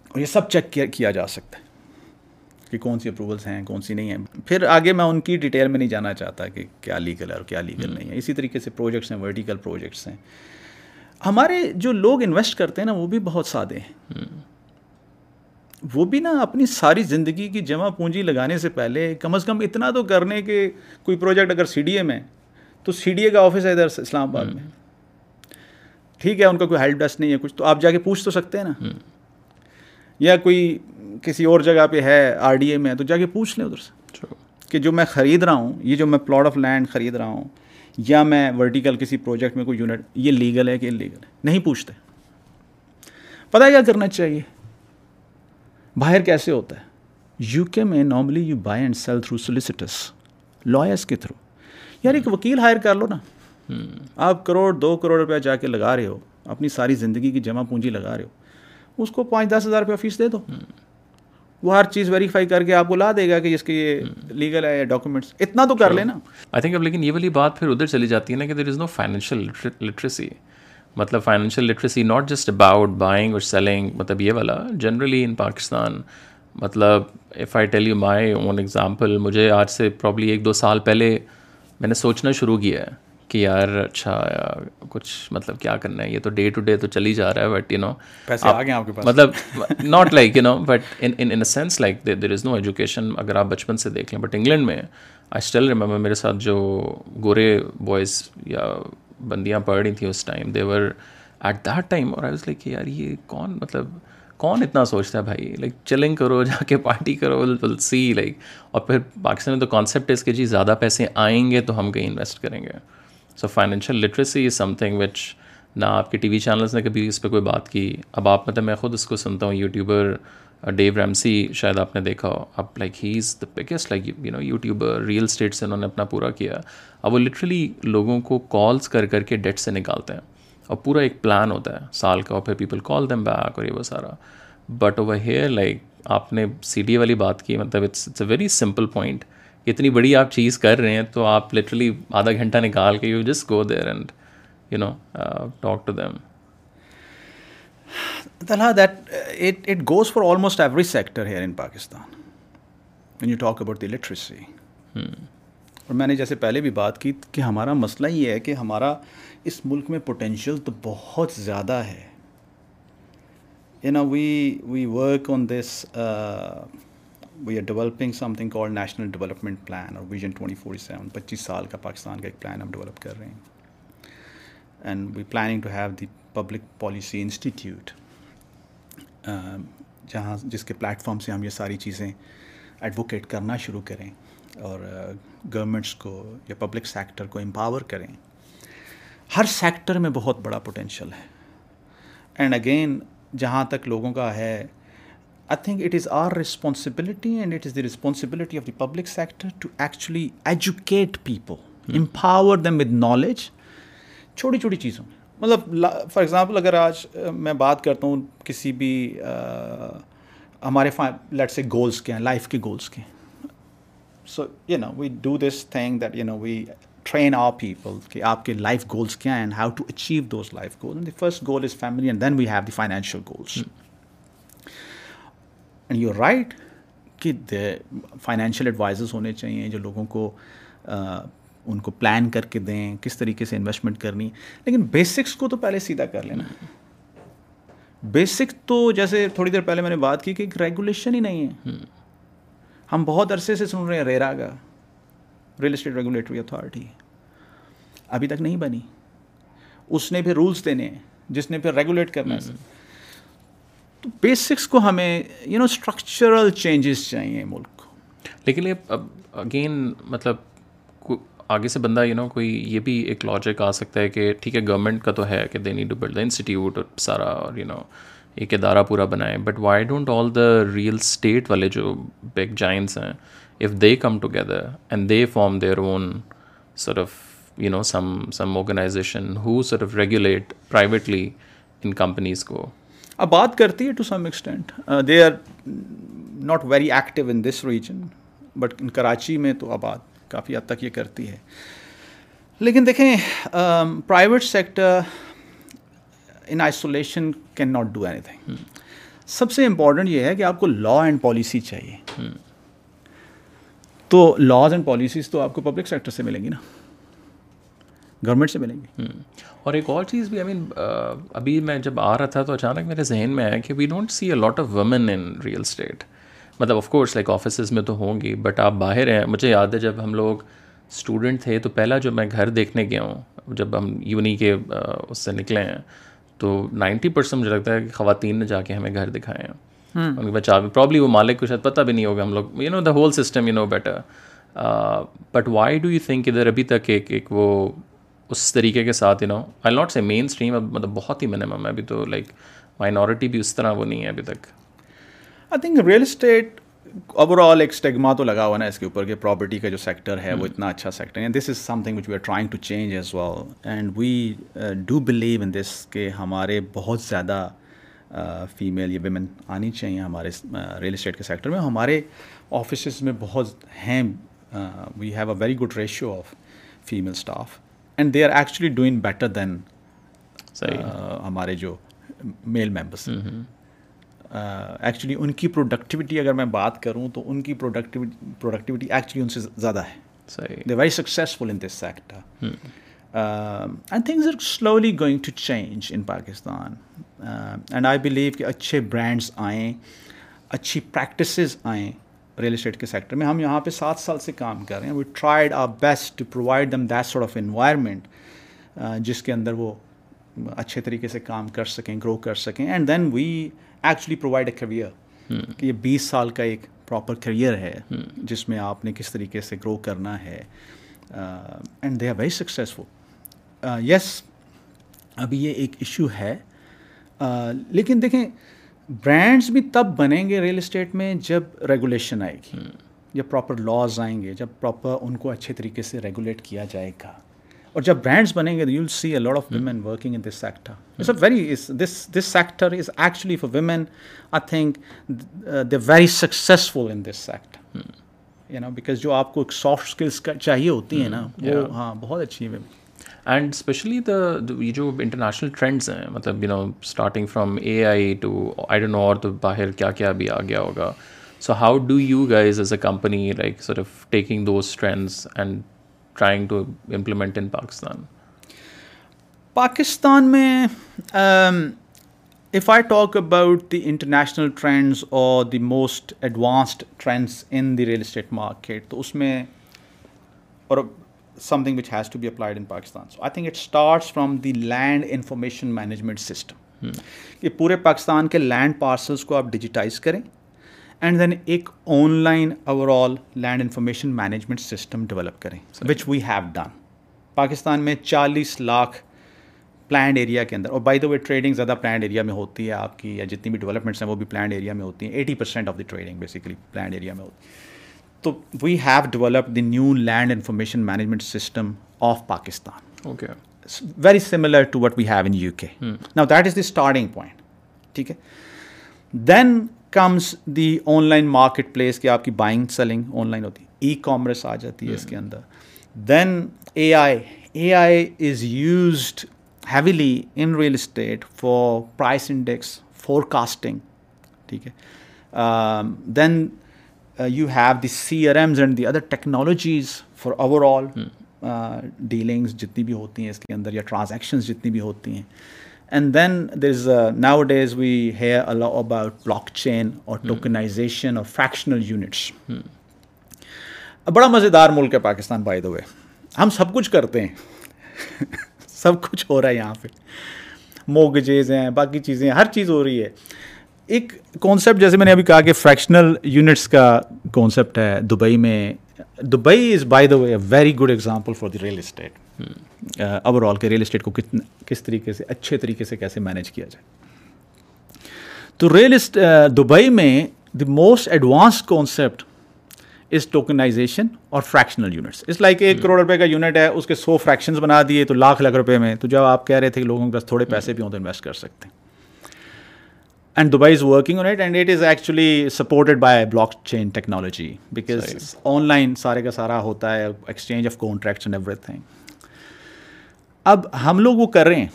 اور یہ سب چیک کیا جا سکتا ہے کہ کون سی اپروولس ہیں کون سی نہیں ہیں پھر آگے میں ان کی ڈیٹیل میں نہیں جانا چاہتا کہ کیا لیگل ہے اور کیا لیگل نہیں ہے اسی طریقے سے پروجیکٹس ہیں ورٹیکل پروجیکٹس ہیں ہمارے جو لوگ انویسٹ کرتے ہیں نا وہ بھی بہت سادے ہیں وہ بھی نا اپنی ساری زندگی کی جمع پونجی لگانے سے پہلے کم از کم اتنا تو کرنے کے کوئی پروجیکٹ اگر سی ڈی اے میں تو سی ڈی اے کا آفس ہے ادھر اسلام آباد میں ٹھیک ہے ان کا کوئی ہیلپ ڈیسک نہیں ہے کچھ تو آپ جا کے پوچھ تو سکتے ہیں نا یا کوئی کسی اور جگہ پہ ہے آر ڈی اے میں تو جا کے پوچھ لیں ادھر سے کہ جو میں خرید رہا ہوں یہ جو میں پلاٹ آف لینڈ خرید رہا ہوں یا میں ورٹیکل کسی پروجیکٹ میں کوئی یونٹ یہ لیگل ہے کہ ان لیگل ہے نہیں پوچھتے پتا کیا کرنا چاہیے باہر کیسے ہوتا ہے یو کے میں normally you buy and sell through solicitors lawyers کے تھرو یار ایک وکیل ہائر کر لو نا آپ کروڑ دو کروڑ روپیہ جا کے لگا رہے ہو اپنی ساری زندگی کی جمع پونجی لگا رہے ہو اس کو پانچ دس ہزار روپیہ فیس دے دو وہ ہر چیز ویریفائی کر کے آپ کو لا دے گا کہ اس کے یہ لیگل ہے یا ڈاکومنٹس اتنا تو کر لینا آئی تھنک اب لیکن یہ والی بات پھر ادھر چلی جاتی ہے نا کہ there is no financial literacy مطلب financial literacy not just about buying اور سیلنگ مطلب یہ والا جنرلی ان پاکستان مطلب if I tell you my own example مجھے آج سے پرابلی ایک دو سال پہلے میں نے سوچنا شروع کیا ہے کہ یار اچھا کچھ مطلب کیا کرنا ہے یہ تو ڈے ٹو ڈے تو چل ہی جا رہا ہے بٹ یو نو پاس مطلب not like you know but in sense like there is no education اگر آپ بچپن سے دیکھ لیں بٹ انگلینڈ میں آئی اسٹل ریمبر میرے ساتھ جو گورے بوائز یا بندیاں پڑھ رہی تھیں اس time they were at that time اور آئی واز لائک یار یہ کون مطلب کون اتنا سوچتا ہے بھائی لائک چلنگ کرو جا کے پارٹی کرو ول سی لائک اور پھر پاکستان میں تو کانسیپٹ ہے اس کے جی زیادہ پیسے آئیں گے تو ہم کہیں انویسٹ کریں گے so financial literacy is something which نہ آپ کے ٹی وی چینلس نے کبھی اس پہ کوئی بات کی اب آپ مطلب میں خود اس کو سنتا ہوں یوٹیوبر ڈیو ریمسی شاید آپ نے دیکھا ہو اب like he is the biggest like you know YouTuber real estate سے انہوں نے اپنا پورا کیا اب وہ لٹرلی لوگوں کو کالس کر کر کے ڈیٹ سے نکالتے ہیں اور پورا ایک پلان ہوتا ہے سال کا اور پھر پیپل کال دیم بیک اور یہ وہ سارا بٹ اوور ہیئر لائک آپ نے سی ڈی والی بات کی مطلب it's it's a very simple point اتنی بڑی آپ چیز کر رہے ہیں تو آپ لٹرلی آدھا گھنٹہ نکال کے you just go there and you know talk to them Talha that it it goes for almost every sector here in Pakistan when you talk about the literacy اور میں نے جیسے پہلے بھی بات کی کہ ہمارا مسئلہ یہ ہے کہ ہمارا اس ملک میں پوٹینشیل تو بہت زیادہ ہے یو نا we we work on this we are developing something call national development plan اور ویژن ٹوئنٹی فورٹی سیون پچیس سال کا پاکستان کا ایک پلان ہم ڈیولپ کر رہے ہیں and we planning to have the public policy institute جہاں جس کے پلیٹ فارم سے ہم یہ ساری چیزیں ایڈوکیٹ کرنا شروع کریں اور گورمنٹس uh, کو یا پبلک سیکٹر کو امپاور کریں ہر سیکٹر میں بہت بڑا پوٹینشیل ہے اینڈ اگین جہاں تک لوگوں کا ہے I think it is our responsibility and it is the responsibility of the public sector to actually educate people empower them with knowledge چھوٹی چھوٹی چیزوں مطلب فار ایگزامپل اگر آج میں بات کرتا ہوں کسی بھی ہمارے لیٹ سے گولس کے ہیں لائف کے گولس کے ہیں so you know we do this thing that you know we train our people کہ آپ کے لائف گولس کیا ہیں and how to achieve those life goal the first goal is family and then we have the financial goals and you right کہ financial advisors ہونے چاہئیں جو لوگوں کو ان کو پلان کر کے دیں کس طریقے سے انویسٹمنٹ کرنی لیکن بیسکس کو تو پہلے سیدھا کر لینا بیسکس بیسک تو جیسے تھوڑی دیر پہلے میں نے بات کی کہ ایک ریگولیشن ہی نہیں ہے ہم بہت عرصے سے سن رہے ہیں ریرا کا ریئل اسٹیٹ ریگولیٹری اتھارٹی ابھی تک نہیں بنی اس نے بھی رولس دینے ہیں جس نے پھر ریگولیٹ کرنا ہے تو بیسکس کو ہمیں یو نو اسٹرکچرل چینجز چاہیے ملک کو لیکن یہ اگین مطلب آگے سے بندہ یو نو کوئی یہ بھی ایک لاجک آ سکتا ہے کہ ٹھیک ہے گورنمنٹ کا تو ہے کہ they need to build the institute اور سارا اور یو نو ایک ادارہ پورا بنائیں but why don't all the real estate والے جو بگ جائنس ہیں if they come together and they form their own sort of you know some some organization who sort of regulate privately ان companies کو اب بات کرتی ہے to some extent they are not very active in this region but in Karachi میں تو آباد کافی حد تک یہ کرتی ہے لیکن دیکھیں private sector in isolation can not do anything سب سے امپورٹنٹ یہ ہے کہ آپ کو لا اینڈ پالیسی چاہیے hmm. تو لاز اینڈ پالیسیز تو آپ کو پبلک سیکٹر سے ملیں گی نا گورنمنٹ سے ملیں گے اور ایک اور چیز بھی آئی مین ابھی میں جب آ رہا تھا تو اچانک میرے ذہن میں آیا کہ we don't see a lot of women in real estate مطلب آف کورس لائک آفیسز میں تو ہوں گی بٹ آپ باہر ہیں مجھے یاد ہے جب ہم لوگ اسٹوڈنٹ تھے تو پہلا جو میں گھر دیکھنے گیا ہوں جب ہم یونی کے اس سے نکلے ہیں تو نائنٹی پرسینٹ مجھے لگتا ہے کہ خواتین نے جا کے ہمیں گھر دکھائے ہیں ان کے گا پرابلی وہ مالک کو شاید پتہ بھی نہیں ہوگا ہم لوگ you know the whole system you know better but why do you think ادھر ابھی تک ایک ایک وہ اس طریقے کے ساتھ you know I not say مین اسٹریم اب مطلب بہت ہی منیمم ہے ابھی تو لائک مائنورٹی بھی اس طرح وہ نہیں ہے ابھی تک I think real estate overall ایک اسٹیگما تو لگا ہوا نا اس کے اوپر کہ پراپرٹی کا جو سیکٹر ہے وہ hmm. اتنا اچھا سیکٹر ہے this is something which we are trying to change as well and we do believe in this کہ ہمارے بہت زیادہ فیمیل uh, یا ویمن آنی چاہیے ہمارے ریئل uh, اسٹیٹ کے سیکٹر میں ہمارے آفسز میں بہت ہیں we have a very good ratio of female staff and they are actually doing better than ہمارے جو میل ممبرس ایکچولی ان کی پروڈکٹیوٹی اگر میں بات کروں تو ان کی پروڈکٹیوٹی پروڈکٹیوٹی ایکچولی ان سے زیادہ ہے they very successful in this sector and things are slowly going to change in Pakistan and I believe کہ اچھے برانڈس آئیں اچھی پریکٹسز آئیں ریئل اسٹیٹ کے سیکٹر میں ہم یہاں پہ سات سال سے کام کر رہے ہیں we tried a best to provide them that sort of environment جس کے اندر وہ اچھے طریقے سے کام کر سکیں گرو کر سکیں and then we actually provide a career کہ یہ بیس سال کا ایک پراپر کیریئر ہے جس میں آپ نے کس طریقے سے گرو کرنا ہے and they are very successful yes ابھی یہ ایک ایشو ہے لیکن دیکھیں برانڈس بھی تب بنیں گے ریئل اسٹیٹ میں جب ریگولیشن آئے گی جب پراپر لاز آئیں گے جب پراپر ان کو اچھے طریقے سے ریگولیٹ کیا جائے گا اور جب برانڈس بنیں گے تو you see a lot of women working in this sector it's a very this this sector is actually for women I think they very successful in this sector you know because جو آپ کو ایک soft skills چاہیے ہوتی ہیں نا وہ ہاں بہت اچھی اینڈ اسپیشلی دا یہ جو انٹرنیشنل ٹرینڈس ہیں مطلب you know starting from A I to I don't know اور باہر کیا کیا بھی آ گیا ہوگا so how do you guys as a company like sort of taking those trends and trying to implement in Pakistan Pakistan میں if I talk about the international trends اور the most advanced trends in the real estate market تو اس میں اور something which has to be applied in Pakistan so I think it starts from the land information management system کہ پورے پاکستان کے land parcels کو آپ digitise کریں اینڈ دین ایک online overall land information management system develop کریں which we have done Pakistan میں چالیس لاکھ پلانڈ ایریا کے اندر اور بائی دا وے ٹریڈنگ زیادہ پلانڈ ایریا میں ہوتی ہے آپ کی یا جتنی بھی ڈیولپمنٹس ہیں وہ بھی پلانڈ ایریا میں ہوتی ہیں eighty percent of the trading basically planned area میں ہوتی ہے تو we have develop the new land information management system of Pakistan okay very similar to what we have in U K نا that is the starting point ٹھیک ہے then comes the online marketplace کہ آپ کی buying selling online ہوتی ہے e commerce آ جاتی ہے اس کے اندر then A I A I is used heavily in real estate for price index forecasting ٹھیک ہے then you have the C R Ms and the other technologies for overall dealings جتنی بھی ہوتی ہیں اس کے اندر یا ٹرانزیکشنز جتنی بھی ہوتی ہیں and then there is nowadays we hear about blockchain اور ٹوکنائزیشن اور فریکشنل یونٹس بڑا مزیدار ملک ہے پاکستان بائی دا وے ہم سب کچھ کرتے ہیں سب کچھ ہو رہا ہے یہاں پہ موگجز ہیں باقی چیزیں ہر چیز ہو رہی ہے ایک کانسیپٹ جیسے میں نے ابھی کہا کہ فریکشنل یونٹس کا کانسیپٹ ہے دبئی میں Dubai is by the way a very good example for the real estate overall کے ریئل اسٹیٹ کو کتنا کس طریقے سے اچھے طریقے سے کیسے مینج کیا جائے تو ریئل uh, دبئی میں the most advance concept is tokenization اور فریکشنل یونٹس اس لائک ایک کروڑ روپے کا یونٹ ہے اس کے سو فریکشنز بنا دیے تو لاکھ لاکھ روپے میں تو جب آپ کہہ رہے تھے کہ لوگوں کے پاس تھوڑے پیسے بھی ہوں تو انویسٹ کر سکتے ہیں and Dubai is working on it and it is actually supported by blockchain technology because online سارے کا سارا ہوتا ہے exchange of contracts and everything اب ہم لوگ وہ کر رہے ہیں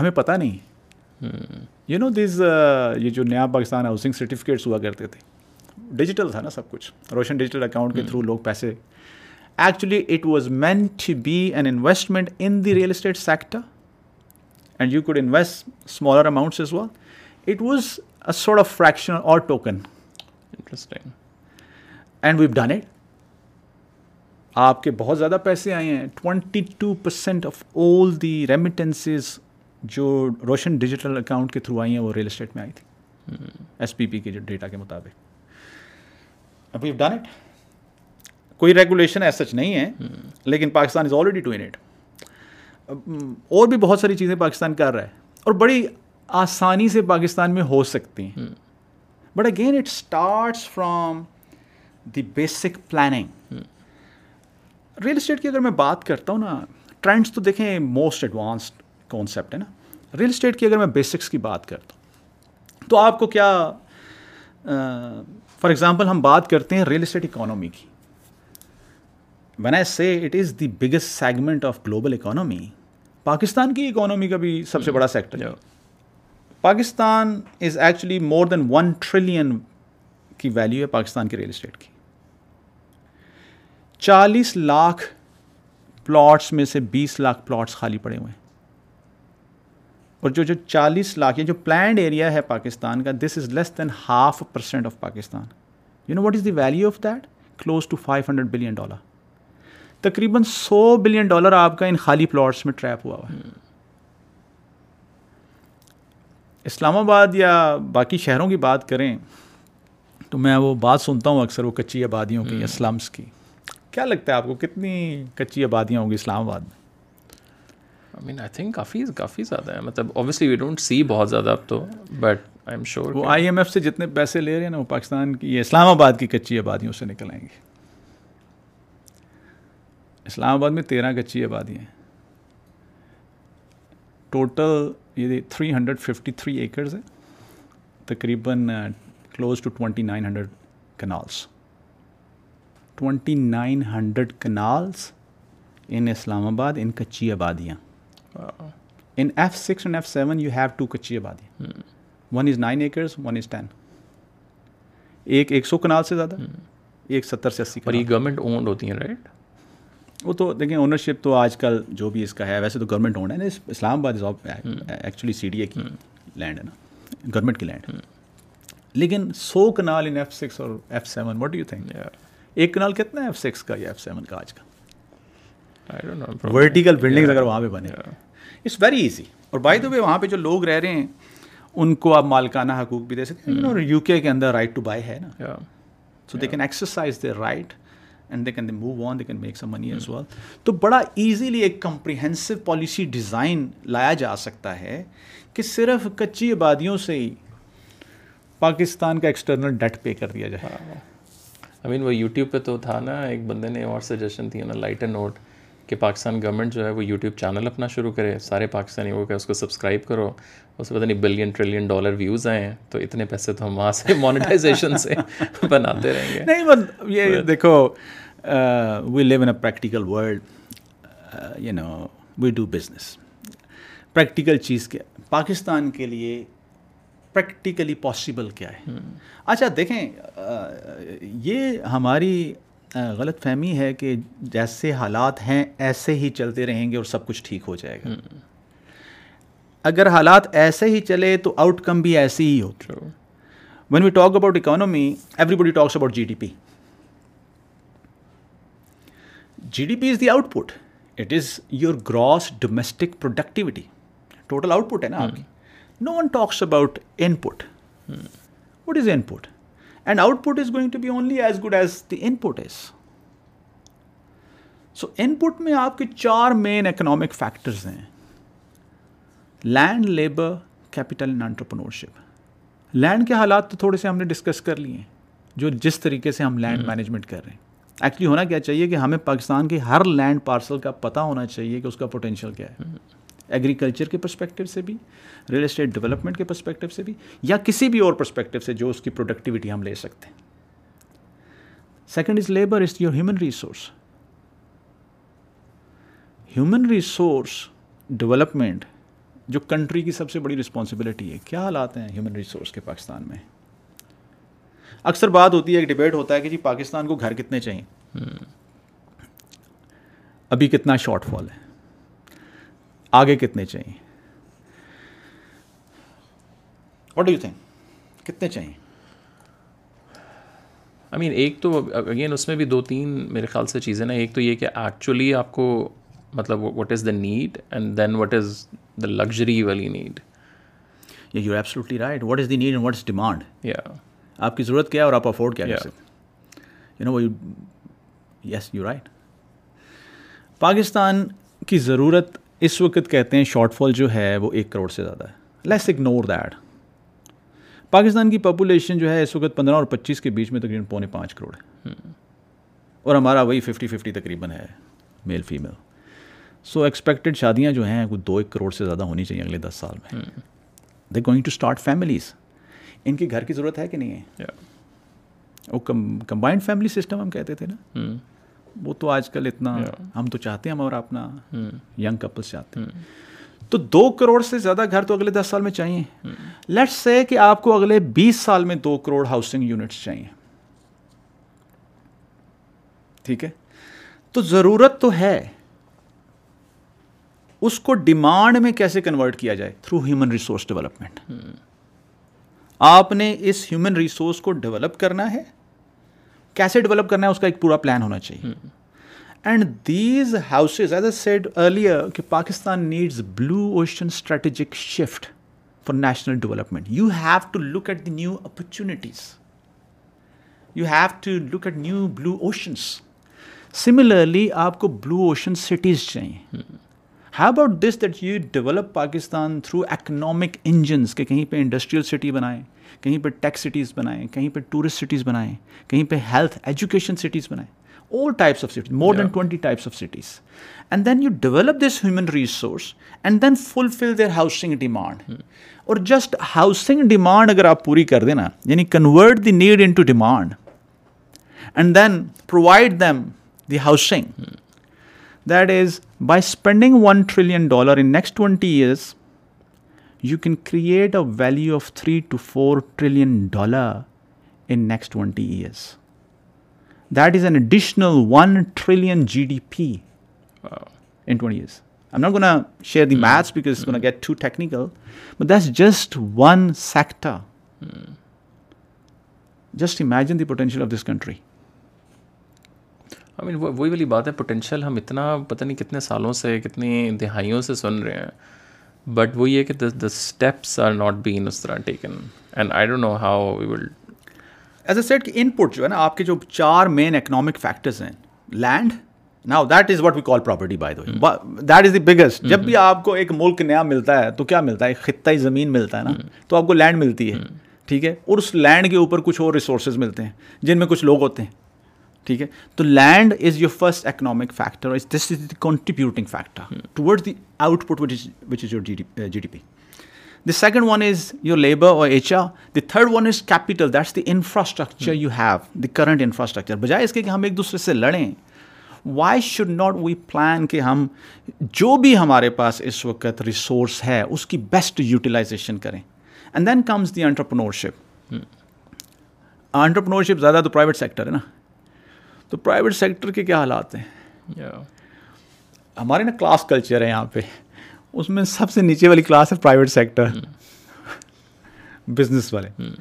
ہمیں پتہ نہیں یو نو دیز یہ جو نیا پاکستان ہاؤسنگ سرٹیفکیٹس ہوا کرتے تھے ڈیجیٹل تھا نا سب کچھ روشن ڈیجیٹل اکاؤنٹ کے تھرو لوگ پیسے actually it was meant to be an investment in the real estate sector and you could invest smaller amount it was a sort of fraction اور ٹوکنس اینڈ وی ایو done آپ کے بہت زیادہ پیسے آئے ہیں twenty two percent of all the remittances جو روشن ڈیجیٹل اکاؤنٹ کے تھرو آئی ہیں وہ ریئل اسٹیٹ میں آئی تھی ایس پی پی کے جو ڈیٹا کے مطابق ویو ڈن اٹ کوئی ریگولیشن سچ نہیں ہے لیکن Pakistan is already to an eight اور بھی بہت ساری چیزیں پاکستان کر رہا ہے اور بڑی آسانی سے پاکستان میں ہو سکتی ہیں but again it starts from the basic planning real estate کی اگر میں بات کرتا ہوں نا ٹرینڈس تو دیکھیں موسٹ ایڈوانسڈ کانسیپٹ ہے نا ریئل اسٹیٹ کی اگر میں بیسکس کی بات کرتا ہوں تو آپ کو کیا فار ایگزامپل ہم بات کرتے ہیں ریئل اسٹیٹ اکانومی کی when I say it is the biggest segment of global economy Pakistan کی اکانومی کا بھی سب سے hmm. بڑا سیکٹر ہے Pakistan is actually more than one trillion کی ویلیو ہے پاکستان کی ریئل اسٹیٹ کی چالیس لاکھ پلاٹس میں سے بیس لاکھ پلاٹس خالی پڑے ہوئے ہیں اور جو جو چالیس لاکھ یا جو پلانڈ ایریا ہے پاکستان کا this is less than half percent of Pakistan you know what is the value of that close to five hundred billion dollar تقریباً سو بلین ڈالر آپ کا ان خالی پلاٹس میں ٹریپ ہوا ہوا ہے اسلام آباد یا باقی شہروں کی بات کریں تو میں وہ بات سنتا ہوں اکثر وہ کچی آبادیوں کی اسلامس کی کیا لگتا ہے آپ کو کتنی کچی آبادیاں ہوں گی اسلام آباد میں آئی آئی مین تھنک کافی کافی زیادہ ہے مطلب اوبیسلی وی ڈونٹ سی بہت زیادہ اب تو بٹ آئی ایم شیور وہ آئی ایم ایف سے جتنے پیسے لے رہے ہیں نا وہ پاکستان کی اسلام آباد کی کچی آبادیوں سے نکل آئیں گے اسلام آباد میں تیرہ کچی آبادی ہیں ٹوٹل یہ three hundred fifty three acres ہے تقریباً close to twenty nine hundred kanals twenty nine hundred kanals in Islamabad in کچی آبادیاں in F six and F seven you have two کچی آبادیاں one is nine acres one is ten ایک ایک سو کنال سے زیادہ hmm. ایک ستر سے اسی گورنمنٹ اونڈ ہوتی ہیں رائٹ وہ تو دیکھیں اونرشپ تو آج کل جو بھی اس کا ہے ویسے تو گورنمنٹ ہونا ہے نا Islamabad actually C D A کی لینڈ ہے نا گورنمنٹ کی لینڈ لیکن سو کنال ان ایف سکس اور F seven what you think ایک کنال کتنا ہے ایف سکس کا یا ایف سیون کا آج کا ورٹیکل بلڈنگ اگر وہاں پہ بنے اٹس ویری ایزی اور بائی دو وہاں پہ جو لوگ رہ رہے ہیں ان کو آپ مالکانہ حقوق بھی دے سکتے ہیں اور یو کے اندر رائٹ ٹو بائی ہے نا so they can exercise they right and they they they can can move on make some money as تو بڑا ایزیلی ایک کمپریہنسو پالیسی ڈیزائن لایا جا سکتا ہے کہ صرف کچی آبادیوں سے ہی پاکستان کا ایکسٹرنل ڈیٹ پے کر دیا جائے آئی ہاں۔ مین وہ یوٹیوب پہ تو تھا نا ایک بندے نے اور سجیشن دیا نا لائٹ اینڈ نوٹ کہ پاکستان گورنمنٹ جو ہے وہ یوٹیوب چینل اپنا شروع کرے سارے پاکستانی کہ اس کو سبسکرائب کرو اس کو پتا نہیں بلین ٹریلین ڈالر ویوز آئے ہیں تو اتنے پیسے تو ہم وہاں سے مانیٹائزیشن سے بناتے رہیں گے نہیں بس یہ دیکھو we live in a practical world you know we do business practical چیز کیا پاکستان کے لیے پریکٹیکلی پاسبل کیا ہے اچھا دیکھیں یہ ہماری غلط فہمی ہے کہ جیسے حالات ہیں ایسے ہی چلتے رہیں گے اور سب کچھ ٹھیک ہو جائے گا اگر حالات ایسے ہی چلے تو آؤٹ کم بھی ایسی ہی ہو when we talk about economy everybody talks about G D P G D P is the output it is your gross domestic productivity total output ہے نا آپ کی no one talks about input what is input and output is going to be only as good as the input is so input میں آپ کے چار main economic factors ہیں land labour capital and entrepreneurship land کے حالات تو تھوڑے سے ہم نے ڈسکس کر لیے ہیں جو جس طریقے سے ہم لینڈ مینجمنٹ کر رہے ہیں ایکچولی ہونا کیا چاہیے کہ ہمیں پاکستان کے ہر لینڈ پارسل کا پتہ ہونا چاہیے کہ اس کا پوٹینشیل کیا ہے ایگریکلچر کے پرسپیکٹیو سے بھی ریئل اسٹیٹ ڈیولپمنٹ کے پرسپیکٹیو سے بھی یا کسی بھی اور پرسپیکٹیو سے جو اس کی پروڈکٹیوٹی ہم لے سکتے ہیں second is labour is your human resource human resource development جو کنٹری کی سب سے بڑی رسپانسبلٹی ہے کیا حالات ہیں ہیومن ریسورس کے پاکستان میں اکثر بات ہوتی ہے ایک ہوتا ہے کہ جی پاکستان کو گھر کتنے چاہیے ابھی کتنا شارٹ فال ہے آگے کتنے چاہیے واٹ ڈو یو تھنک کتنے چاہیے آئی مین ایک تو اگین اس میں بھی دو تین میرے خیال سے چیزیں نا ایک تو یہ کہ ایکچولی آپ کو مطلب what is the need and then what is the luxury need you absolutely right what is the need and what is demand یا آپ کی ضرورت کیا ہے اور آپ افورڈ کیا you know yes you right Pakistan کی ضرورت اس وقت کہتے ہیں شارٹ فال جو ہے وہ ایک کروڑ سے زیادہ ہے لیس اگنور دیٹ پاکستان کی پاپولیشن جو ہے اس وقت پندرہ اور پچیس کے بیچ میں تقریباً پونے پانچ کروڑ ہے اور ہمارا وہی ففٹی ففٹی تقریباً ہے میل فیمیل سو ایکسپیکٹڈ شادیاں جو ہیں وہ دو ایک کروڑ سے زیادہ ہونی چاہیے اگلے دس سال میں they going to start families ان کی گھر کی ضرورت ہے کہ نہیں ہے وہ کمبائنڈ فیملی سسٹم ہم کہتے تھے نا وہ تو آج کل اتنا ہم تو چاہتے ہیں ہم اور اپنا ینگ کپلس چاہتے ہیں تو دو کروڑ سے زیادہ گھر تو اگلے دس سال میں چاہیے لیٹس سے کہ آپ کو اگلے بیس سال میں دو کروڑ ہاؤسنگ یونٹس چاہیے ٹھیک ہے تو ضرورت تو ہے اس کو ڈیمانڈ میں کیسے کنورٹ کیا جائے تھرو ہیومن ریسورس ڈیولپمنٹ آپ نے اس ہیومن ریسورس کو ڈیولپ کرنا ہے کیسے ڈیولپ کرنا ہے اس کا ایک پورا پلان ہونا چاہیے and these houses as I said earlier کہ Pakistan needs blue ocean strategic shift for national development you have to look at the new opportunities you have to look at new blue oceans similarly آپ کو blue ocean cities چاہیے ہی about this that you develop Pakistan through economic engines کہ کہیں پہ industrial city بنائیں کہیں پہ tax cities بنائیں کہیں پہ ٹورسٹ سٹیز بنائیں کہیں پہ ہیلتھ ایجوکیشن سٹیز بنائیں all types of city more than twenty of cities and then you develop this human resource and then fulfil their housing demand اور جسٹ ہاؤسنگ ڈیمانڈ اگر آپ پوری کر دیں نا یعنی convert the need into demand and then provide them the housing That is, by spending $1 trillion in next 20 years, you can create a value of $3 to $4 trillion in next 20 years. That is an additional 1 trillion GDP in 20 years. I'm not going to share the hmm. maths because it's going to hmm. get too technical, but that's just one sector. Hmm. Just imagine the potential of this country. I mean وہی والی بات ہے potential ہم اتنا پتہ نہیں کتنے سالوں سے کتنی دہائیوں سے سن رہے ہیں بٹ وہ یہ کہ the steps are not been اس طرح taken and I don't know how we will as a set کہ ان پٹ جو ہے نا آپ کے جو چار مین اکنامک فیکٹرز ہیں land now that is what we call property by that is the biggest جب بھی آپ کو ایک ملک نیا ملتا ہے تو کیا ملتا ہے خطۂ زمین ملتا ہے نا hmm. تو آپ کو لینڈ ملتی ہے hmm. ٹھیک ہے اور اس لینڈ کے اوپر کچھ اور ریسورسز ملتے ہیں جن میں کچھ لوگ ہوتے ہیں ٹھیک ہے تو land is your first economic factor this is the contributing factor toward the output which is your G D P the second one is your labour اور H R the third one is capital that's the infrastructure you have the current infrastructure بجائے اس کے کہ ہم ایک دوسرے سے لڑیں why should not we plan کہ ہم جو بھی ہمارے پاس اس وقت ریسورس ہے اس کی بیسٹ یوٹیلائزیشن کریں and then comes the entrepreneurship entrepreneurship زیادہ تو پرائیویٹ سیکٹر ہے نا تو پرائیویٹ سیکٹر کے کیا حالات ہیں ہمارے نا کلاس کلچر ہے یہاں پہ اس میں سب سے نیچے والی کلاس ہے پرائیویٹ سیکٹر بزنس والے hmm.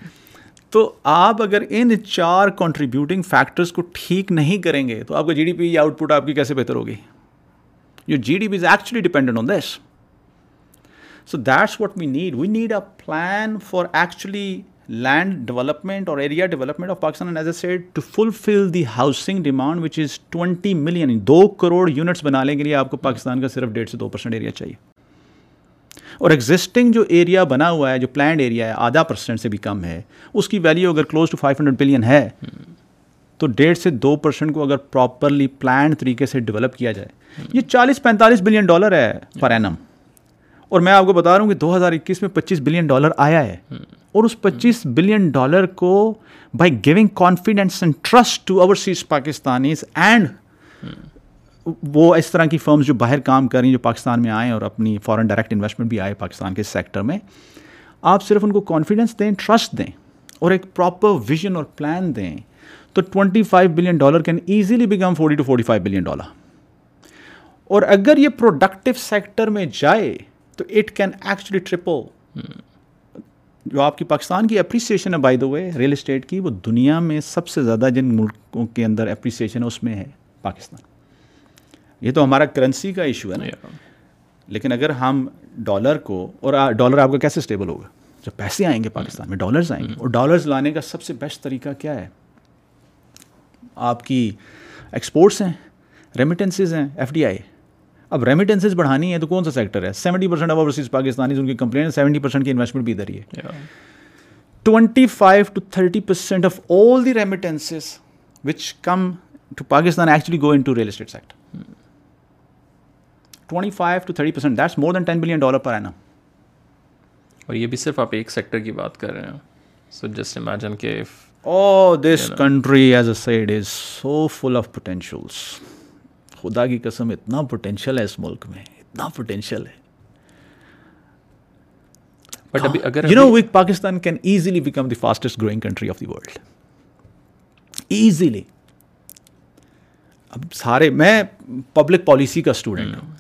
تو آپ اگر ان چار کنٹریبیوٹنگ فیکٹرز کو ٹھیک نہیں کریں گے تو آپ کا G D P output آپ کی کیسے بہتر ہوگی you G D P is actually dependent on this so that's what we need we need a plan for actually land development اور area development of Pakistan to fulfil the housing demand which is twenty million do crore units بنانے کے لیے آپ کو پاکستان کا صرف ڈیڑھ سے دو پرسینٹ ایریا چاہیے اور ایگزسٹنگ جو ایریا بنا ہوا ہے جو پلانڈ ایریا ہے آدھا پرسینٹ سے بھی کم ہے اس کی ویلیو اگر close to five hundred billion ہے تو ڈیڑھ سے دو پرسینٹ کو اگر پراپرلی پلانڈ طریقے سے ڈیولپ کیا جائے یہ چالیس پینتالیس بلین ڈالر ہے پر اینم اور میں آپ کو بتا رہا ہوں کہ دو ہزار اکیس میں پچیس بلین ڈالر آیا ہے اور اس پچیس بلین ڈالر کو by giving confidence and trust to Pakistanis and وہ اس طرح کی فرمز جو باہر کام کر رہی ہیں جو پاکستان میں آئیں اور اپنی فارن ڈائریکٹ انویسٹمنٹ بھی آئے پاکستان کے سیکٹر میں آپ صرف ان کو کانفیڈینس دیں ٹرسٹ دیں اور ایک پراپر ویژن اور پلان دیں تو twenty five billion dollar can easily become forty to forty five billion dollar اور اگر یہ پروڈکٹیو سیکٹر میں جائے تو اٹ کین ایکچولی ٹرپل جو آپ کی پاکستان کی اپریسیشن ہے by the way real estate کی وہ دنیا میں سب سے زیادہ جن ملکوں کے اندر اپریسیشن ہے اس میں ہے پاکستان یہ تو ہمارا کرنسی کا ایشو ہے نا لیکن اگر ہم ڈالر کو اور ڈالر آپ کا کیسے اسٹیبل ہوگا جب پیسے آئیں گے پاکستان میں ڈالرز آئیں گے mm-hmm. اور ڈالرز لانے کا سب سے بیسٹ طریقہ کیا ہے آپ کی ایکسپورٹس ہیں ریمیٹنسز ہیں ایف ڈی آئی اب ریمیٹنسز بڑھانی ہے تو کون سا سیکٹر ہے seventy percent of overseas Pakistani ان کی کمپلین سیونٹی پرسینٹ کی انویسٹمنٹ بھی ادھر ہی ہے twenty five to thirty percent of all the remittances which come to Pakistan actually go into real estate sector twenty five to thirty percent that's more than ten billion dollar پر ہے نا اور یہ بھی صرف آپ ایک سیکٹر کی بات کر رہے ہیں سو جسٹ امیجن کے this country as a side is so full of potentials خدا کی قسم اتنا پوٹینشیل ہے اس ملک میں اتنا پوٹینشیل ہے بٹ ابھی اگر یو نو وک Pakistan can easily become the fastest growing country of the world easily اب سارے میں پبلک پالیسی کا اسٹوڈنٹ ہوں hmm.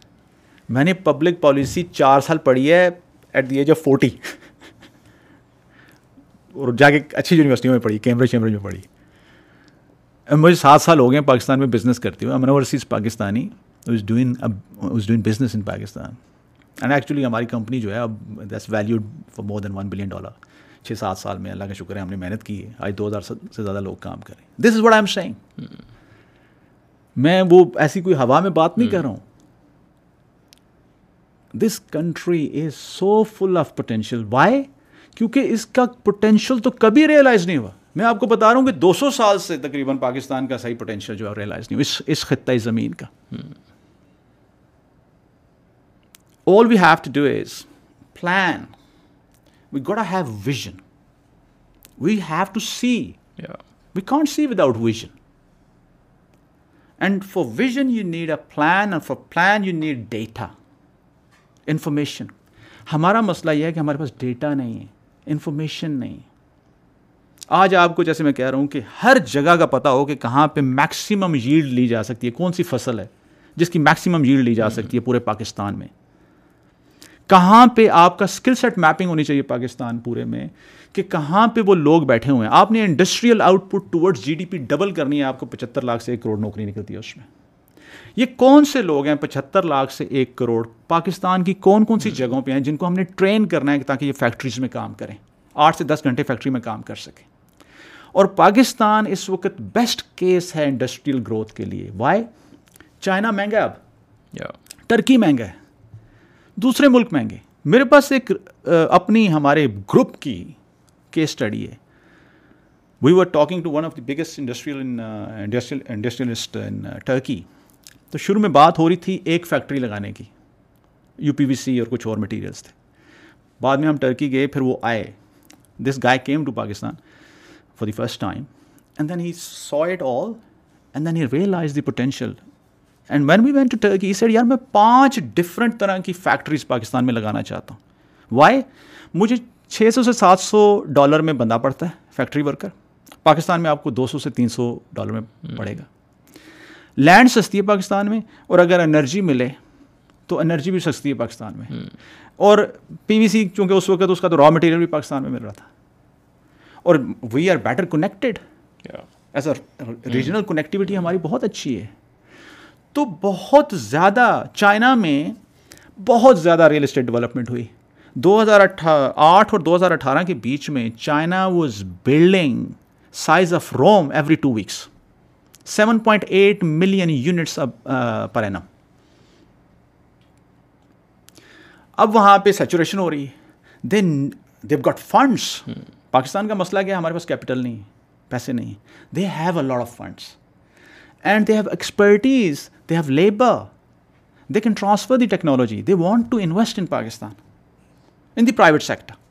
میں نے پبلک پالیسی چار سال پڑھی ہے at the age of forty اور جا کے اچھی یونیورسٹیوں میں پڑھی کیمبرج چیمبریج میں پڑھی مجھے سات سال ہو گئے پاکستان میں بزنس کرتے ہوئے ہوں Cs Pakistani doing doing business in Pakistan and actually ہماری کمپنی جو ہے اب that's valued for more than one billion dollar چھ سات سال میں اللہ کا شکر ہے ہم نے محنت کی ہے آج دو ہزار سے زیادہ لوگ کام کریں this is what I am shining میں وہ ایسی کوئی ہوا میں بات نہیں کر رہا ہوں this country is so full of potential why کیونکہ اس کا پوٹینشیل تو کبھی ریئلائز نہیں ہوا میں آپ کو بتا رہا ہوں کہ دو سو سال سے تقریباً پاکستان کا صحیح پوٹینشیل جو ہے ریئلائز نہیں اس اس خطۂ زمین کا all we have to do is plan we got have vision we have to see we can't see without vision and for vision you need a plan and for plan you need data information ہمارا مسئلہ یہ ہے کہ ہمارے پاس data نہیں ہے information نہیں آج آپ کو جیسے میں کہہ رہا ہوں کہ ہر جگہ کا پتہ ہو کہ کہاں پہ میکسیمم ییلڈ لی جا سکتی ہے کون سی فصل ہے جس کی میکسیمم ییلڈ لی جا سکتی ہے پورے پاکستان میں کہاں پہ آپ کا اسکل سیٹ میپنگ ہونی چاہیے پاکستان پورے میں کہ کہاں پہ وہ لوگ بیٹھے ہوئے ہیں آپ نے industrial output toward G D P double کرنی ہے آپ کو پچہتر لاکھ سے ایک کروڑ نوکری نکلتی ہے اس میں یہ کون سے لوگ ہیں پچہتر لاکھ سے ایک کروڑ پاکستان کی کون کون سی جگہوں پہ ہیں جن کو ہم نے ٹرین کرنا ہے تاکہ یہ فیکٹریز میں کام کریں آٹھ سے دس گھنٹے فیکٹری میں کام کر سکیں اور پاکستان اس وقت بیسٹ کیس ہے انڈسٹریل گروتھ کے لیے وائی چائنا مہنگا اب ٹرکی مہنگا ہے دوسرے ملک مہنگے میرے پاس ایک اپنی ہمارے گروپ کی کیس اسٹڈی ہے we are talking to one of the biggest industrial industrialist in Turkey تو شروع میں بات ہو رہی تھی ایک فیکٹری لگانے کی یو پی وی سی اور کچھ اور مٹیریلس تھے بعد میں ہم ٹرکی گئے پھر وہ آئے this guy came to Pakistan for the first time and then he saw it all and then he realize the potential and when we went to یار میں پانچ ڈفرنٹ طرح کی فیکٹریز پاکستان میں لگانا چاہتا ہوں وائی مجھے چھ سو سے سات سو ڈالر میں بندہ پڑتا ہے فیکٹری ورکر پاکستان میں آپ کو دو سو سے تین سو ڈالر میں پڑے گا لینڈ سستی ہے پاکستان میں اور اگر انرجی ملے تو انرجی بھی سستی ہے پاکستان میں اور پی وی سی کیونکہ اس وقت اس کا تو را مٹیریل بھی پاکستان میں مل رہا تھا اور we are better connected as a regional connectivity ہماری بہت اچھی ہے تو بہت زیادہ چائنا میں بہت زیادہ ریئل اسٹیٹ ڈیولپمنٹ ہوئی دو ہزار آٹھ اور دو ہزار اٹھارہ کے بیچ میں China was building size of Rome every two weeks seven point eight million units اب اینم اب وہاں پہ سیچوریشن ہو رہی ہے then they've got funds Pakistan کا مسئلہ کیا ہے ہمارے پاس کیپٹل نہیں پیسے نہیں they have a lot of funds and they have expertise they have labour they can transfer the technology they want to invest in Pakistan in the private sector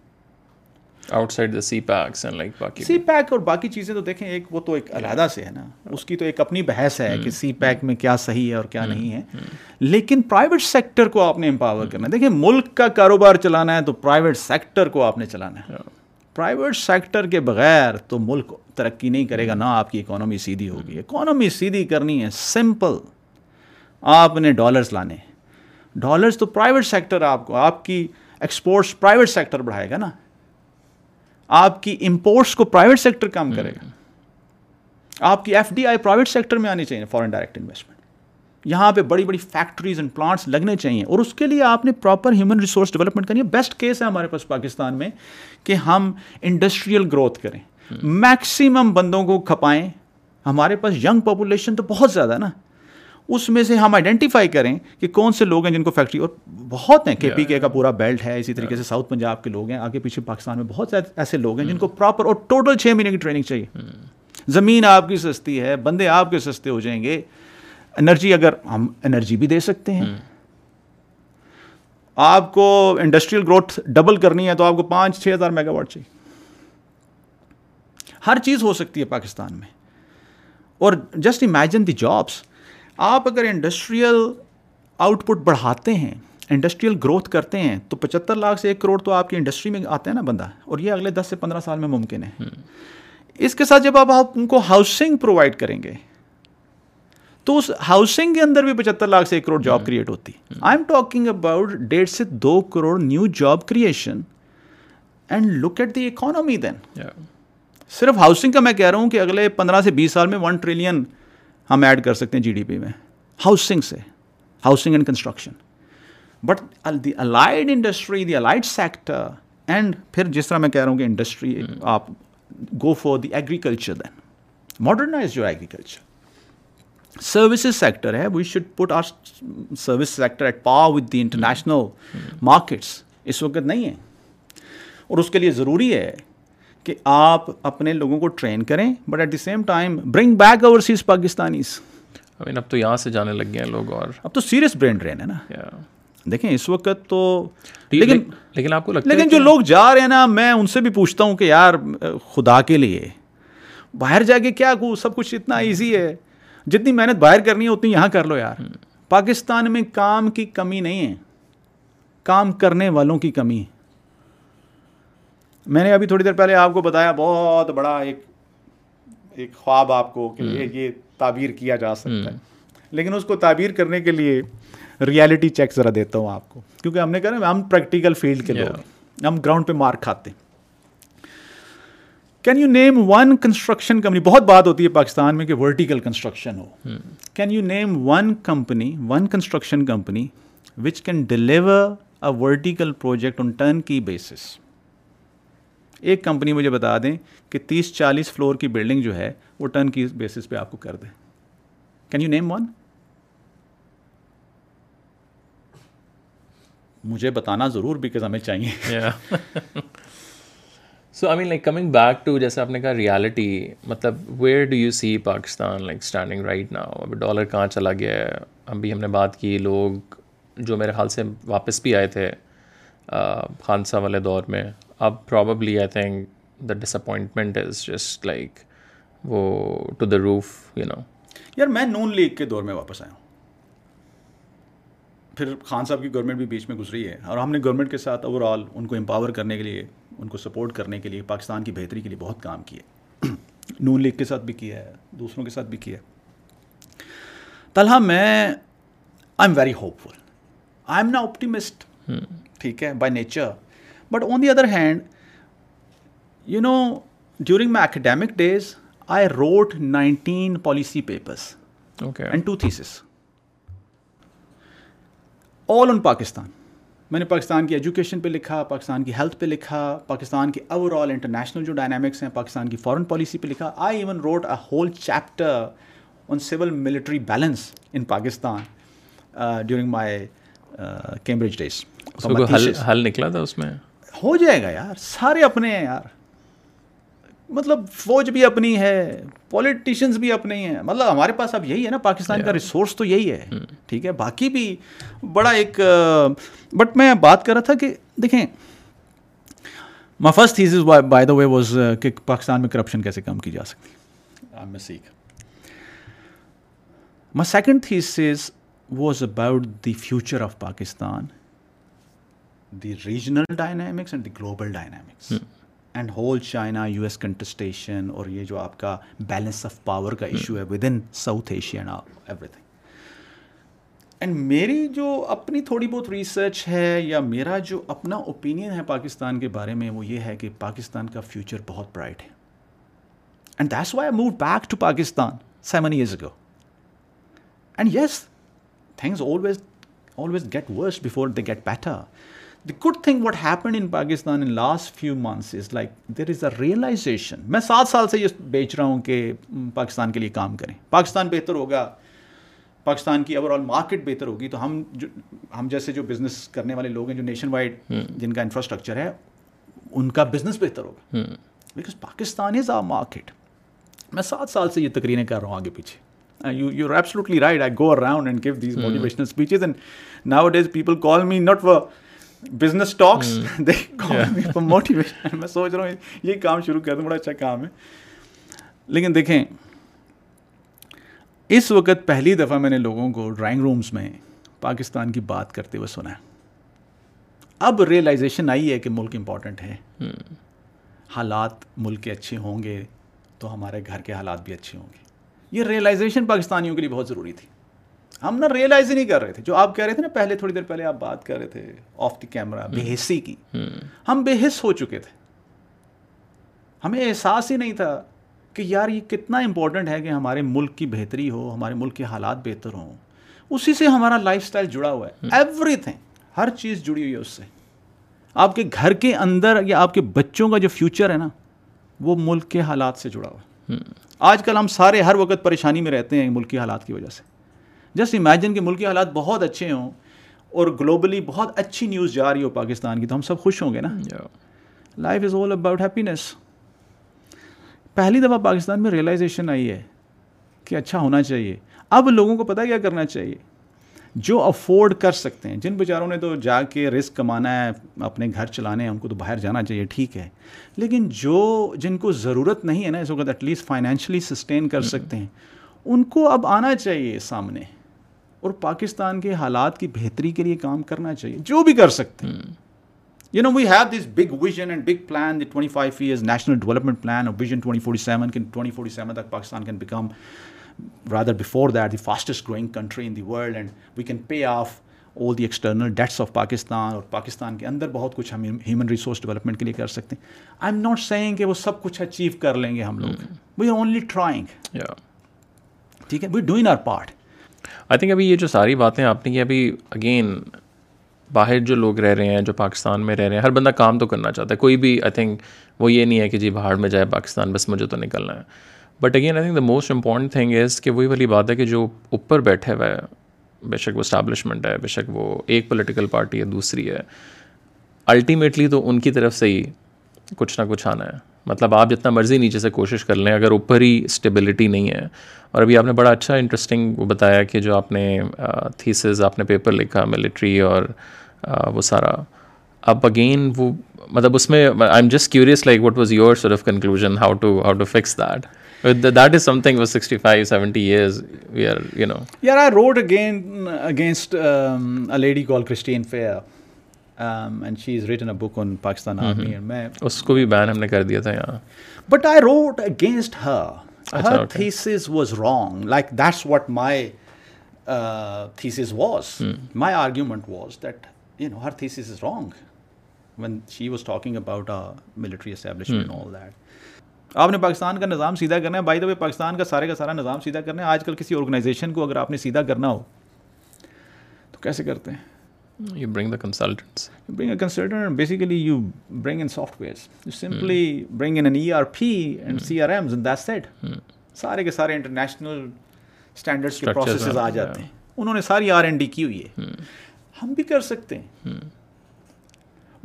outside the CPECs like باقی سی pack اور باقی چیزیں تو دیکھیں ایک وہ تو ایک علیحدہ سے ہے نا اس کی تو ایک اپنی بحث ہے کہ سی hmm. پیک میں کیا صحیح ہے اور کیا hmm. نہیں ہے hmm. لیکن پرائیویٹ سیکٹر کو آپ نے امپاور کرنا ہے دیکھیں ملک کا کاروبار چلانا ہے تو پرائیویٹ سیکٹر کو آپ نے چلانا ہے پرائیویٹ سیکٹر کے بغیر تو ملک ترقی نہیں کرے گا نہ آپ کی اکانومی سیدھی ہوگی اکانومی سیدھی کرنی ہے سمپل آپ نے ڈالرز لانے ڈالرز تو پرائیویٹ سیکٹر آپ کو آپ کی ایکسپورٹس پرائیویٹ سیکٹر بڑھائے گا نا آپ کی امپورٹس کو پرائیویٹ سیکٹر کام کرے گا آپ کی F D I private sector میں آنی چاہیے فورن ڈائریکٹ انویسٹمنٹ یہاں پہ بڑی بڑی فیکٹریز اینڈ پلانٹس لگنے چاہیے اور اس کے لیے آپ نے پراپر ہیومن ریسورس ڈیولپمنٹ کرنی ہے بیسٹ کیس ہے ہمارے پاس پاکستان میں کہ ہم انڈسٹریل گروتھ کریں میکسیمم بندوں کو کھپائیں ہمارے پاس ینگ پاپولیشن تو بہت زیادہ نا اس میں سے ہم آئیڈینٹیفائی کریں کہ کون سے لوگ ہیں جن کو فیکٹری اور بہت ہیں کے پی کے کا پورا بیلٹ ہے اسی طریقے سے ساؤتھ پنجاب کے لوگ ہیں آگے پیچھے پاکستان میں بہت ایسے لوگ ہیں جن hmm. کو پراپر اور ٹوٹل چھ مہینے کی ٹریننگ چاہیے hmm. زمین آپ کی سستی ہے بندے آپ کے سستے ہو جائیں گے انرجی اگر ہم انرجی بھی دے سکتے ہیں آپ کو انڈسٹریل گروتھ ڈبل کرنی ہے تو آپ کو پانچ چھ ہزار میگا واٹ چاہیے ہر چیز ہو سکتی ہے پاکستان میں اور جسٹ امیجن دی جابس آپ اگر انڈسٹریل آؤٹ پٹ بڑھاتے ہیں انڈسٹریل گروتھ کرتے ہیں تو پچہتر لاکھ سے ایک کروڑ تو آپ کی انڈسٹری میں آتے ہیں نا بندہ اور یہ اگلے دس سے پندرہ سال میں ممکن ہے اس کے ساتھ جب آپ آپ ان کو ہاؤسنگ پرووائڈ کریں گے تو اس ہاؤسنگ کے اندر بھی پچہتر لاکھ سے ایک کروڑ جاب کریٹ ہوتی ہے آئی ایم ٹاکنگ اباؤٹ ڈیڑھ سے دو crore new job creation and look at the economy then صرف ہاؤسنگ کا میں کہہ رہا ہوں کہ اگلے پندرہ سے بیس سال میں ون ٹریلین ہم ایڈ کر سکتے ہیں جی ڈی پی میں ہاؤسنگ سے housing and construction but the allied industry the allied sector and پھر جس طرح میں کہہ رہا ہوں کہ انڈسٹری آپ go for the agriculture then modernize your agriculture services sector ہے we should put our service sector at par with the international markets اس وقت نہیں ہے اور اس کے لیے ضروری ہے کہ آپ اپنے لوگوں کو ٹرین کریں but at the same time bring back overseas Pakistani اب تو یہاں سے جانے لگ گئے ہیں لوگ اور اب تو سیریس برین ہے نا دیکھیں اس وقت تو لیکن لیکن آپ کو لگتا ہے لیکن جو لوگ جا رہے ہیں نا میں ان سے بھی پوچھتا ہوں کہ یار خدا کے لیے باہر جا کے کیا کو سب کچھ اتنا ایزی ہے جتنی محنت باہر کرنی ہے اتنی یہاں کر لو یار پاکستان میں کام کی کمی نہیں ہے کام کرنے والوں کی کمی ہے میں نے ابھی تھوڑی دیر پہلے آپ کو بتایا بہت بڑا ایک ایک خواب آپ کو کہ یہ تعبیر کیا جا سکتا ہے لیکن اس کو تعبیر کرنے کے لیے ریالٹی چیک ذرا دیتا ہوں آپ کو کیونکہ ہم نے کہا ہم پریکٹیکل فیلڈ کے لوگ ہم گراؤنڈ پہ مار کھاتے ہیں can you name one construction company بہت بات ہوتی ہے پاکستان میں کہ vertical construction who can you name one company one construction company which can deliver a vertical project on turnkey basis ایک کمپنی مجھے بتا دیں کہ تیس چالیس فلور کی بلڈنگ جو ہے وہ ٹرن کی بیسس پہ آپ کو کر دیں کین یو نیم ون مجھے بتانا ضرور بیکاز ہمیں چاہیے so I mean like coming back to جیسے آپ نے کہا ریالٹی مطلب where do you see Pakistan like standing right now اب ڈالر کہاں چلا گیا ہے ابھی ہم نے بات کی لوگ جو میرے خیال سے واپس بھی آئے تھے خان صاحب والے دور میں اب probably I think the disappointment is just like وہ to the roof you know یار میں نون لیگ کے دور میں واپس آیا ہوں پھر خان صاحب کی گورنمنٹ بھی بیچ میں گزری ہے اور ہم نے گورنمنٹ کے ساتھ اوور آل ان کو امپاور کرنے کے لیے ان کو سپورٹ کرنے کے لیے پاکستان کی بہتری کے لیے بہت کام کیے نون لیگ کے ساتھ بھی کیا ہے دوسروں کے ساتھ بھی کیا ہے طلحہ میں I am very hopeful I am نا آپٹیمسٹ ٹھیک ہے by nature but on the other hand you know during my academic days I wrote nineteen policy papers and two thesis all on Pakistan میں نے پاکستان کی education پہ لکھا پاکستان کی health پہ لکھا پاکستان کی اوور آل انٹرنیشنل جو ڈائنامکس ہیں پاکستان کی فورن پالیسی پہ لکھا I even wrote a whole chapter on civil military balance in Pakistan during my Cambridge days حل نکلا تھا اس میں ہو جائے گا یار سارے اپنے ہیں یار مطلب فوج بھی اپنی ہے پولیٹیشینس بھی اپنے ہی ہیں مطلب ہمارے پاس اب یہی ہے نا پاکستان کا ریسورس تو یہی ہے hmm. ٹھیک ہے باقی بھی بڑا ایک بٹ میں بات کر رہا تھا کہ دیکھیں my first thesis by the way was کہ پاکستان میں کرپشن کیسے کم کی جا سکتی my second thesis is was about the future of Pakistan the regional dynamics and the global dynamics and whole China U S contestation اور یہ جو آپ کا بیلنس آف پاور کا ایشو ہے with in South Asia everything and میری جو اپنی تھوڑی بہت ریسرچ ہے یا میرا جو اپنا اوپینین ہے پاکستان کے بارے میں وہ یہ ہے کہ پاکستان کا فیوچر بہت برائٹ ہے and that's why move back to Pakistan seven years ago and yes things always always get worse before they get better the good thing what happen in Pakistan in last few months is like there is a realization میں سات سال سے یہ بیچ رہا ہوں کہ پاکستان کے لیے کام کریں پاکستان بہتر ہوگا پاکستان کی اوور آل مارکیٹ بہتر ہوگی تو ہم جو ہم جیسے جو بزنس کرنے والے لوگ ہیں جو نیشن وائڈ جن کا انفراسٹرکچر ہے ان کا بزنس بہتر ہوگا because Pakistan is a market میں سات سال سے یہ تقریریں کر رہا ہوں آگے پیچھے right I go around and and give these motivational speeches nowadays people call me not و بزنس ٹاکس دیکھ موٹیویشن میں سوچ رہا ہوں یہ کام شروع کر دوں بڑا اچھا کام ہے لیکن دیکھیں اس وقت پہلی دفعہ میں نے لوگوں کو ڈرائنگ رومس میں پاکستان کی بات کرتے ہوئے سنا ہے اب ریئلائزیشن آئی ہے کہ ملک امپورٹنٹ ہے حالات ملک کے اچھے ہوں گے تو ہمارے گھر کے حالات بھی اچھے ہوں گے یہ ریئلائزیشن پاکستانیوں کے لیے بہت ضروری تھی ہم نا ریئلائز ہی نہیں کر رہے تھے جو آپ کہہ رہے تھے نا پہلے تھوڑی دیر پہلے آپ بات کر رہے تھے آف دی کیمرہ بے حصی کی ہم بے حص ہو چکے تھے ہمیں احساس ہی نہیں تھا کہ یار یہ کتنا امپورٹنٹ ہے کہ ہمارے ملک کی بہتری ہو ہمارے ملک کے حالات بہتر ہوں اسی سے ہمارا لائف اسٹائل جڑا ہوا ہے ایوری تھنگ ہر چیز جڑی ہوئی ہے اس سے آپ کے گھر کے اندر یا آپ کے بچوں کا جو فیوچر ہے نا وہ ملک کے حالات سے جڑا ہوا ہے آج کل ہم سارے ہر وقت پریشانی میں رہتے ہیں ملک کے حالات کی وجہ سے جسٹ امیجن کہ ملک کے حالات بہت اچھے ہوں اور گلوبلی بہت اچھی نیوز جا رہی ہو پاکستان کی تو ہم سب خوش ہوں گے نا life is all about happiness پہلی دفعہ پاکستان میں ریئلائزیشن آئی ہے کہ اچھا ہونا چاہیے اب لوگوں کو پتا کیا کرنا چاہیے جو افورڈ کر سکتے ہیں جن بیچاروں نے تو جا کے رسک کمانا ہے اپنے گھر چلانے ہیں ان کو تو باہر جانا چاہیے ٹھیک ہے لیکن جو جن کو ضرورت نہیں ہے نا اس وقت ایٹ لیسٹ فائنینشلی سسٹین کر mm. سکتے ہیں ان کو اب آنا چاہیے سامنے اور پاکستان کے حالات کی بہتری کے لیے کام کرنا چاہیے جو بھی کر سکتے ہیں you know we have this big vision and big plan the twenty five years national development plan اور vision twenty forty seven can twenty forty seven تک Pakistan can become rather before that the fastest growing country in the world and we can pay off all the external debts of Pakistan اور پاکستان کے اندر بہت کچھ ہم human resource development کے لیے کر سکتے ہیں آئی ایم ناٹ سیئنگ کہ وہ سب کچھ اچیو کر لیں گے ہم لوگ وی آر اونلی ٹرائنگ ٹھیک ہے we doing our part I think ابھی یہ جو ساری باتیں آپ نے کی ابھی اگین باہر جو لوگ رہ رہے ہیں جو پاکستان میں رہ رہے ہیں ہر بندہ کام تو کرنا چاہتا ہے کوئی بھی آئی تھنک وہ یہ نہیں ہے کہ جی باہر میں جائے پاکستان بس مجھے تو نکلنا ہے but again I think the most important thing is کہ وہی والی بات ہے کہ جو اوپر بیٹھے ہوئے بے شک وہ اسٹیبلشمنٹ ہے بے شک وہ ایک پولیٹیکل پارٹی ہے دوسری ہے الٹیمیٹلی تو ان کی طرف سے ہی کچھ نہ کچھ آنا ہے مطلب آپ جتنا مرضی نیچے سے کوشش کر لیں اگر اوپر ہی اسٹیبلٹی نہیں ہے اور ابھی آپ نے بڑا اچھا انٹرسٹنگ وہ بتایا کہ جو آپ نے تھیسز آپ نے پیپر لکھا ملٹری اور وہ سارا اب اگین وہ مطلب اس میں I am just curious like what was your sort of conclusion how to how to fix that that is something sixty five seventy years we are you know یار I wrote again against lady call Christine Fair and she is written a book on Pakistan army میں اس کو بھی ban ہم نے کر دیا تھا یہاں but I wrote against her her okay. thesis thesis was was was wrong like that's what my my uh, mm. argument that you know her thesis is wrong when she was talking about a military establishment mm. and all that آپ نے پاکستان کا نظام سیدھا کرنا ہے by the way Pakistan کا سارے کا سارا نظام سیدھا کرنا ہے آج کل کسی آرگنائزیشن کو اگر آپ نے سیدھا کرنا ہو تو کیسے کرتے ہیں سارے کے سارے انٹرنیشنل پروسیسز آ جاتے ہیں انہوں نے ساری آر این ڈی کی ہوئی ہے ہم بھی کر سکتے ہیں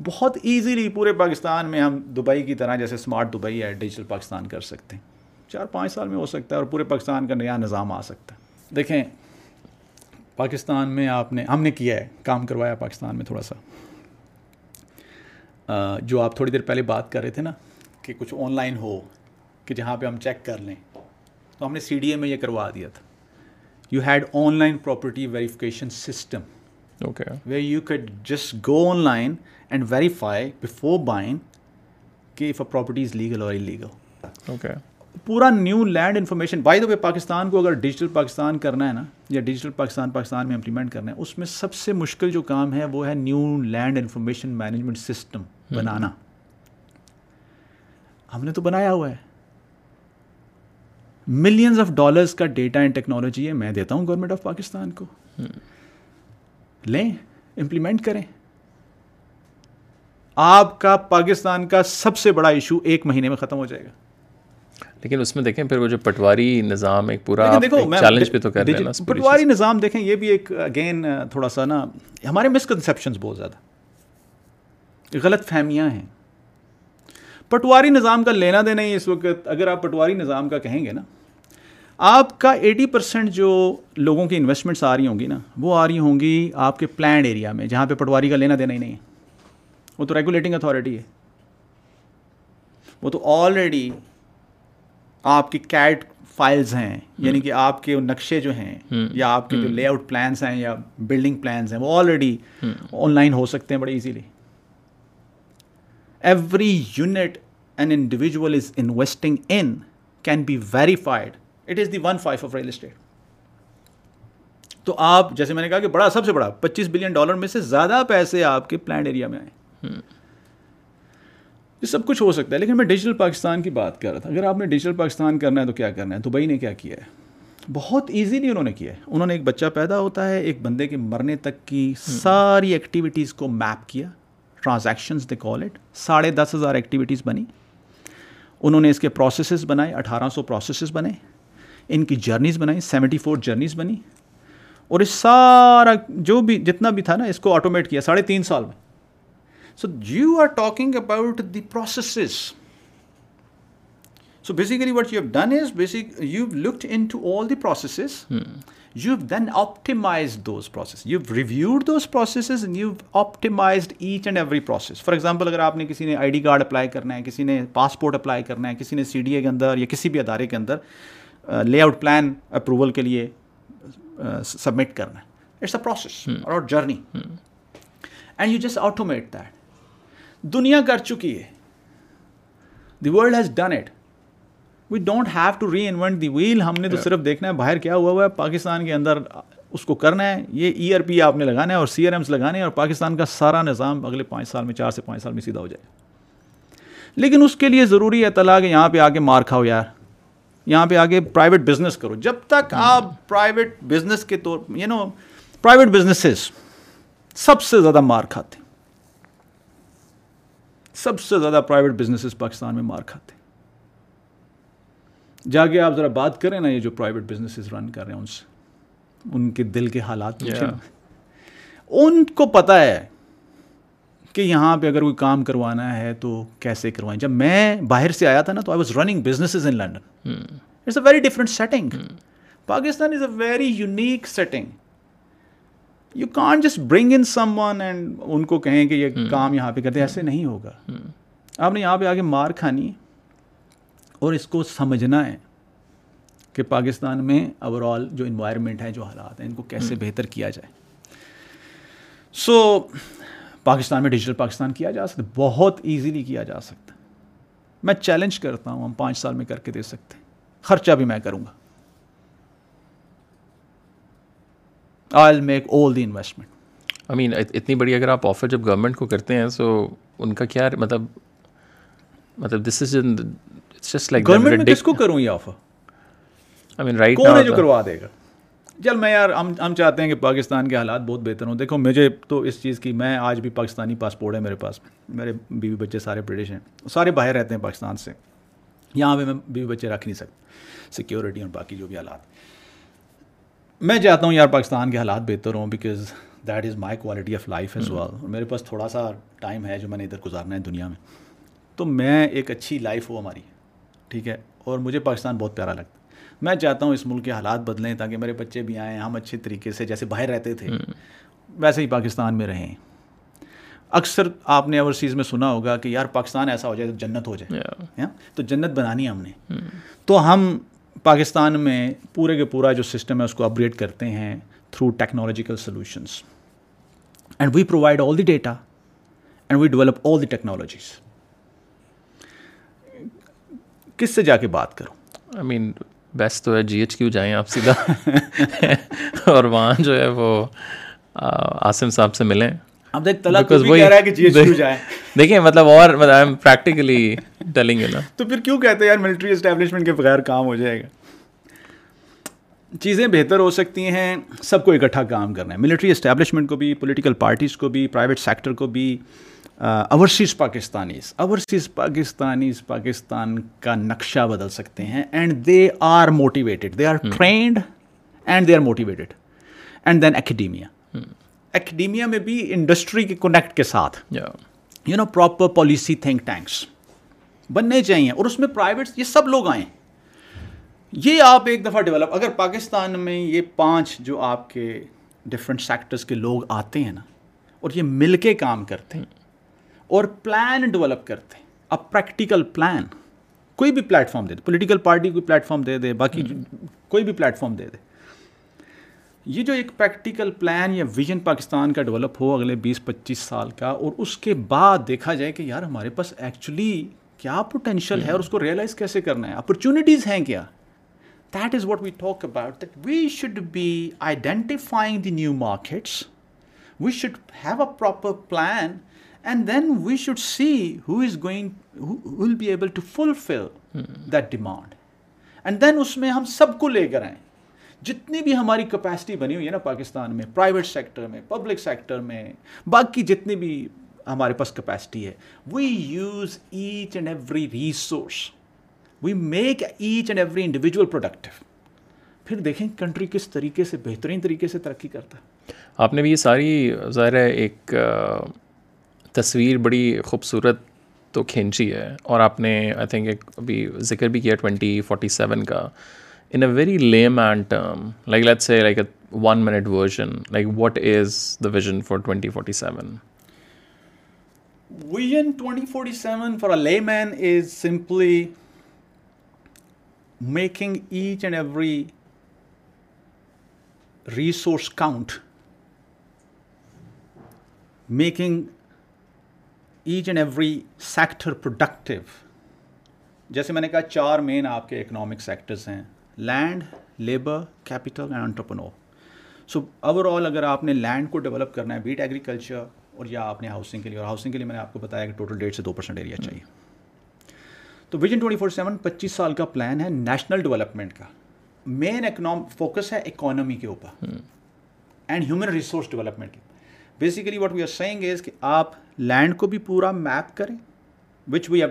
بہت ایزیلی پورے پاکستان میں ہم دبئی کی طرح جیسے اسمارٹ دبئی ہے ڈیجیٹل پاکستان کر سکتے ہیں چار پانچ سال میں ہو سکتا ہے اور پورے پاکستان کا نیا نظام آ سکتا ہے دیکھیں پاکستان میں آپ نے ہم نے کیا ہے کام کروایا پاکستان میں تھوڑا سا جو آپ تھوڑی دیر پہلے بات کر رہے تھے نا کہ کچھ آن لائن ہو کہ جہاں پہ ہم چیک کر لیں تو ہم نے سی ڈی اے میں یہ کروا دیا تھا you had online property verification system okay way you could just go online and verify before buying کہ if a property is legal اور ان لیگل اوکے پورا نیو لینڈ انفارمیشن بائی دو پاکستان کو اگر ڈیجیٹل پاکستان کرنا ہے نا یا ڈیجیٹل میں امپلیمنٹ کرنا ہے اس میں سب سے مشکل جو کام ہے وہ ہے new land information management system بنانا ہم نے تو بنایا ہوا ہے ملینز آف ڈالرز کا ڈیٹا اینڈ ٹیکنالوجی ہے میں دیتا ہوں گورنمنٹ آف پاکستان کو لیں امپلیمنٹ کریں آپ کا پاکستان کا سب سے بڑا ایشو ایک مہینے میں ختم ہو جائے گا لیکن اس میں دیکھیں پھر وہ جو پٹواری نظام ایک پورا چیلنج پہ تو کر رہے ہیں پٹواری نظام دیکھیں یہ بھی ایک اگین تھوڑا سا نا ہمارے مسکنسیپشنز بہت زیادہ غلط فہمیاں ہیں پٹواری نظام کا لینا دینا ہی اس وقت اگر آپ پٹواری نظام کا کہیں گے نا آپ کا ایٹی پرسینٹ جو لوگوں کی انویسٹمنٹس آ رہی ہوں گی نا وہ آ رہی ہوں گی آپ کے پلانڈ ایریا میں جہاں پہ پٹواری کا لینا دینا ہی نہیں ہے وہ تو ریگولیٹنگ اتھارٹی ہے وہ تو آلریڈی آپ کی کیٹ فائلز ہیں hmm. یعنی کہ آپ کے نقشے جو ہیں hmm. یا آپ کے جو لے آؤٹ پلانس ہیں یا بلڈنگ پلانس ہیں وہ آلریڈی آن لائن ہو سکتے ہیں بڑے easily every unit an individual is investing in can be verified it is the one five of real estate تو آپ جیسے میں نے کہا کہ بڑا سب سے بڑا پچیس بلین ڈالر میں سے زیادہ پیسے آپ کے پلانڈ ایریا میں آئے hmm. یہ سب کچھ ہو سکتا ہے لیکن میں ڈیجیٹل پاکستان کی بات کر رہا تھا اگر آپ نے ڈیجیٹل پاکستان کرنا ہے تو کیا کرنا ہے دبئی نے کیا کیا ہے بہت ایزیلی انہوں نے کیا ہے انہوں نے ایک بچہ پیدا ہوتا ہے ایک بندے کے مرنے تک کی ساری ایکٹیویٹیز کو میپ کیا ٹرانزیکشنز دے کال اٹ ساڑھے دس ہزار ایکٹیویٹیز بنی انہوں نے اس کے پروسیسز بنائے اٹھارہ سو پروسیسز بنے ان کی جرنیز بنائی سیونٹی فور جرنیز بنی اور اس سارا جو بھی جتنا بھی تھا نا اس کو آٹومیٹ کیا ساڑھے تین سال میں so you are talking about the processes so basically what you have done is you looked into all the processes you have then optimized reviewed those processes you optimized each and every process for example اگر آپ نے کسی نے I D card apply کرنا ہے کسی نے passport apply کرنا ہے کسی نے سی ڈی اے کے اندر یا کسی بھی ادارے کے اندر لے آؤٹ پلان اپروول کے لیے سبمٹ کرنا ہے اٹس اے پروسیس اور journey and you just automate that دنیا کر چکی ہے the world has done it we don't have to reinvent the wheel ہم نے تو صرف دیکھنا ہے باہر کیا ہوا ہوا ہے پاکستان کے اندر اس کو کرنا ہے یہ ای آر پی آپ نے لگانا ہے اور سی آر ایمس لگانے ہیں اور پاکستان کا سارا نظام اگلے پانچ سال میں چار سے پانچ سال میں سیدھا ہو جائے لیکن اس کے لیے ضروری ہے طلاق کہ یہاں پہ آ کے مار کھاؤ یار یہاں پہ آ کے پرائیویٹ بزنس کرو جب تک hmm. آپ پرائیویٹ بزنس کے طور یو نو پرائیویٹ بزنسز سب سے زیادہ مار کھاتے سب سے زیادہ پرائیویٹ بزنسز پاکستان میں مار کھاتے ہیں جا کے آپ ذرا بات کریں نا یہ جو پرائیویٹ بزنسز رن کر رہے ہیں ان سے ان کے دل کے حالات yeah. ان کو پتا ہے کہ یہاں پہ اگر کوئی کام کروانا ہے تو کیسے کروائیں جب میں باہر سے آیا تھا نا تو I was running businesses in London it's a very different setting Pakistan is a very unique setting you can just bring in someone and ان کو کہیں کہ یہ کام یہاں پہ کرتے ایسے نہیں ہوگا آپ نے یہاں پہ آگے مار کھانی اور اس کو سمجھنا ہے کہ پاکستان میں اوور آل جو انوائرمنٹ ہے جو حالات ہیں ان کو کیسے بہتر کیا جائے سو پاکستان میں ڈیجیٹل پاکستان کیا جا سکتا بہت ایزیلی کیا جا سکتا میں چیلنج کرتا ہوں ہم پانچ سال میں کر کے دے سکتے ہیں خرچہ بھی میں کروں گا I make all the investment I mean اتنی بڑی اگر آپ آفر جب گورنمنٹ کو کرتے ہیں سو ان کا کیا مطلب مطلب this is just like government کس کو کروں یہ آفر آئی مین رائٹ کون ہے جو کروا دے گا چل میں یار ہم ہم چاہتے ہیں کہ پاکستان کے حالات بہت بہتر ہوں دیکھو مجھے تو اس چیز کی میں آج بھی پاکستانی پاسپورٹ ہے میرے پاس میرے بیوی بچے سارے برٹش ہیں سارے باہر رہتے ہیں پاکستان سے یہاں پہ میں بیوی بچے رکھ نہیں سکتا سیکیورٹی اور باقی جو بھی حالات میں چاہتا ہوں یار پاکستان کے حالات بہتر ہوں because that is my quality of life as well میرے پاس تھوڑا سا ٹائم ہے جو میں نے ادھر گزارنا ہے دنیا میں تو میں ایک اچھی لائف ہوں ہماری ٹھیک ہے اور مجھے پاکستان بہت پیارا لگتا ہے میں چاہتا ہوں اس ملک کے حالات بدلیں تاکہ میرے بچے بھی آئیں ہم اچھے طریقے سے جیسے باہر رہتے تھے ویسے ہی پاکستان میں رہیں اکثر آپ نے اوورسیز میں سنا ہوگا کہ یار پاکستان ایسا ہو جائے تو جنت ہو جائے تو جنت بنانی ہے ہم نے hmm. تو ہم پاکستان میں پورے کے پورا جو سسٹم ہے اس کو اپگریڈ کرتے ہیں through technological solutions and we provide all the data and we develop all the technologies کس سے جا کے بات کروں آئی مین بیسٹ تو ہے جی ایچ کیو جائیں آپ سیدھا اور وہاں جو ہے وہ آصم صاحب سے ملیں اب دیکھ بھی کہہ رہا ہے کہ جی دیکھیں مطلب اور I am practically telling you نا تو پھر کیوں کہتے ہیں یار ملٹری اسٹیبلشمنٹ کے بغیر کام ہو جائے گا چیزیں بہتر ہو سکتی ہیں سب کو اکٹھا کام کرنا ہے ملٹری اسٹیبلشمنٹ کو بھی پولیٹیکل پارٹیز کو بھی پرائیویٹ سیکٹر کو بھی اوورسیز پاکستانیز اوورسیز پاکستانیز پاکستان کا نقشہ بدل سکتے ہیں and they are motivated they are trained and they are motivated and then academia academia میں بھی انڈسٹری کے کنیکٹ کے ساتھ you know proper policy think tanks بننے چاہیے اور اس میں پرائیویٹ یہ سب لوگ آئیں یہ آپ ایک دفعہ ڈیولپ اگر پاکستان میں یہ پانچ جو آپ کے ڈفرینٹ سیکٹرس کے لوگ آتے ہیں نا اور یہ مل کے کام کرتے ہیں اور پلان ڈیولپ کرتے ہیں اب پریکٹیکل پلان کوئی بھی فارم دے دے پولیٹیکل پارٹی کوئی فارم دے دے باقی کوئی بھی فارم دے دے یہ جو ایک پریکٹیکل پلان یا ویژن پاکستان کا ڈیولپ ہو اگلے بیس پچیس سال کا اور اس کے بعد دیکھا جائے کہ یار ہمارے پاس ایکچولی کیا پوٹینشیل ہے اور اس کو ریئلائز کیسے کرنا ہے اپرچونیٹیز ہیں کیا that is what we talk about that we should be identifying the new markets we should have a proper plan and then we should see who is going will be able to fulfil that demand and then اس میں ہم سب کو لے کر آئیں جتنی بھی ہماری کیپیسٹی بنی ہوئی ہے نا پاکستان میں پرائیویٹ سیکٹر میں پبلک سیکٹر میں باقی جتنی بھی ہمارے پاس کیپیسٹی ہے we use each and every resource we make each and every individual productive پھر دیکھیں کنٹری کس طریقے سے بہترین طریقے سے ترقی کرتا ہے آپ نے بھی یہ ساری ظاہر ہے ایک تصویر بڑی خوبصورت تو کھینچی ہے اور آپ نے آئی تھنک ایک ابھی ذکر بھی کیا ٹوینٹی فورٹی سیون کا in a very layman term like let say like a one minute version like what is the vision for twenty forty seven vision twenty forty seven for a layman is simply making each and every resource count making each and every sector productive جیسے میں نے کہا چار مین آپ کے economic sectors ہیں land labour capital and entrepreneur so overall اگر آپ نے لینڈ کو ڈیولپ کرنا ہے بیٹ ایگریکلچر اور یا آپ نے ہاؤسنگ کے لیے اور ہاؤسنگ کے لیے میں نے آپ کو بتایا کہ ٹوٹل ڈیڑھ سے دو پرسینٹ ایریا hmm. چاہیے تو ویژن ٹوئنٹی فور سیون پچیس سال کا پلان ہے نیشنل ڈیولپمنٹ کا مین اکنام فوکس ہے اکانومی کے اوپر and human resource development basically what we are saying is کہ آپ لینڈ کو بھی پورا میپ کریں which we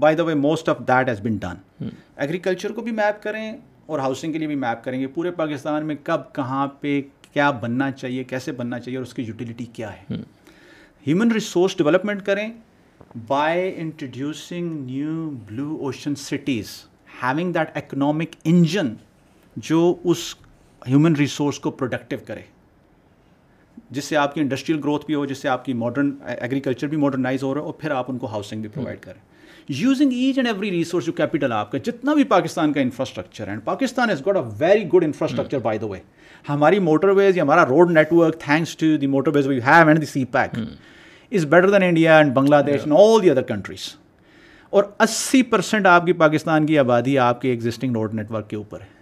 by the way most of that has been done agriculture کو بھی میپ کریں اور ہاؤسنگ کے لیے بھی میپ کریں گے پورے پاکستان میں کب کہاں پہ کیا بننا چاہیے کیسے بننا چاہیے اور اس کی یوٹیلیٹی کیا ہے ہیومن ریسورس ڈیولپمنٹ کریں by introducing new blue ocean cities having that economic engine جو اس ہیومن ریسورس کو پروڈکٹیو کرے جس سے آپ کی انڈسٹریل گروتھ بھی ہو جس سے آپ کی ماڈرن ایگریکلچر بھی ماڈرنائز ہو رہا ہے اور پھر آپ ان کو ہاؤسنگ بھی پرووائڈ کریں using each and every resource جو کیپیٹل آپ کا جتنا بھی پاکستان کا infrastructure and Pakistan is a very good infrastructure by the way ہماری موٹر ویز یا ہمارا road network and the CPEC is better than India and Bangladesh and all the other countries اور اسی پرسینٹ آپ کی پاکستان کی آبادی آپ کے ایگزٹنگ روڈ نیٹ ورک کے اوپر ہے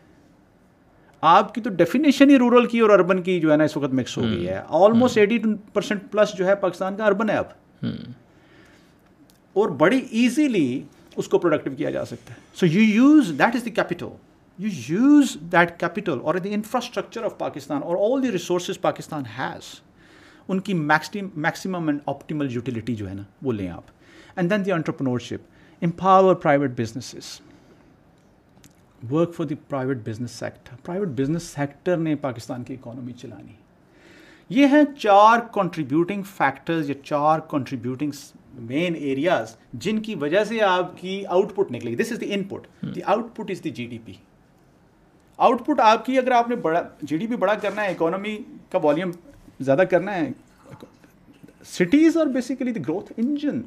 آپ کی تو ڈیفینیشن ہی رورل کی اور اربن کی جو ہے نا اس وقت مکس ہو گئی ہے آلموسٹ ایٹی پرسینٹ پلس جو ہے پاکستان کا اربن ہے اب اور بڑی ایزیلی اس کو پروڈکٹیو کیا جا سکتا ہے so you use that is capital you use that capital اور دی انفراسٹرکچر آف پاکستان اور all the resources Pakistan has ان کی میکسیمم اینڈ آپٹیمل یوٹیلیٹی جو ہے نا وہ لیں آپ and then the entrepreneurship empower private businesses work for the private business sector private business sector نے پاکستان کی اکانومی چلانی یہ ہیں چار کنٹریبیوٹنگ فیکٹرز یا چار کنٹریبیوٹنگ مین ایریاز جن کی وجہ سے آپ کی آؤٹ پٹ نکلے گی this is the input the output is the G D P output آپ آپ کی اگر نے بڑا جی ڈی پی بڑا کرنا ہے اکانومی کا والیوم زیادہ کرنا ہے سٹیز اور گروتھ انجن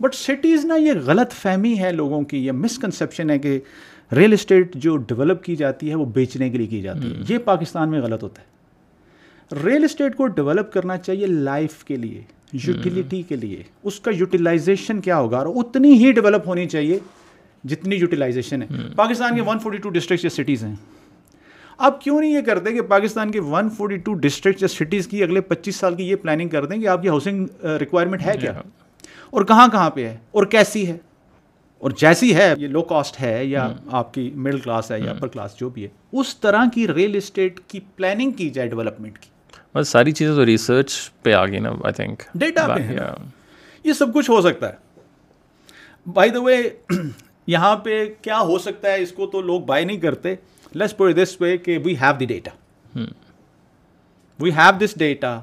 بٹ سٹیز نا یہ غلط فہمی ہے لوگوں کی یہ مسکنسیپشن ہے کہ ریئل اسٹیٹ جو ڈیولپ کی جاتی ہے وہ بیچنے کے لیے کی جاتی ہے hmm. یہ پاکستان میں غلط ہوتا ہے ریئل اسٹیٹ کو ڈیولپ کرنا چاہیے لائف کے لیے یوٹیلیٹی کے لیے اس کا یوٹیلائزیشن کیا ہوگا اور اتنی ہی ڈیولپ ہونی چاہیے جتنی یوٹیلائزیشن ہے پاکستان کے ون فورٹی ٹو ڈسٹرکٹ یا سٹیز ہیں آپ کیوں نہیں یہ کرتے کہ پاکستان کے ون فورٹی ٹو ڈسٹرکٹ یا سٹیز کی اگلے پچیس سال کی یہ پلاننگ کر دیں کہ آپ کی ہاؤسنگ ریکوائرمنٹ ہے کیا جی ہاں۔ اور کہاں کہاں پہ ہے اور کیسی ہے اور جیسی ہے یہ لو کاسٹ ہے یا آپ کی مڈل کلاس ہے یا اپر کلاس جو بھی ہے اس طرح کی ریئل اسٹیٹ کی پلاننگ کی جائے ڈیولپمنٹ کی بس ساری چیزیں تو ریسرچ پہ آ گئی نا آئی تھنک ڈیٹا پہ یہ سب کچھ ہو سکتا ہے بائی دا وے یہاں پہ کیا ہو سکتا ہے اس کو تو لوگ بائی نہیں کرتے لیس پور دس پہ کہ we have the data we have this data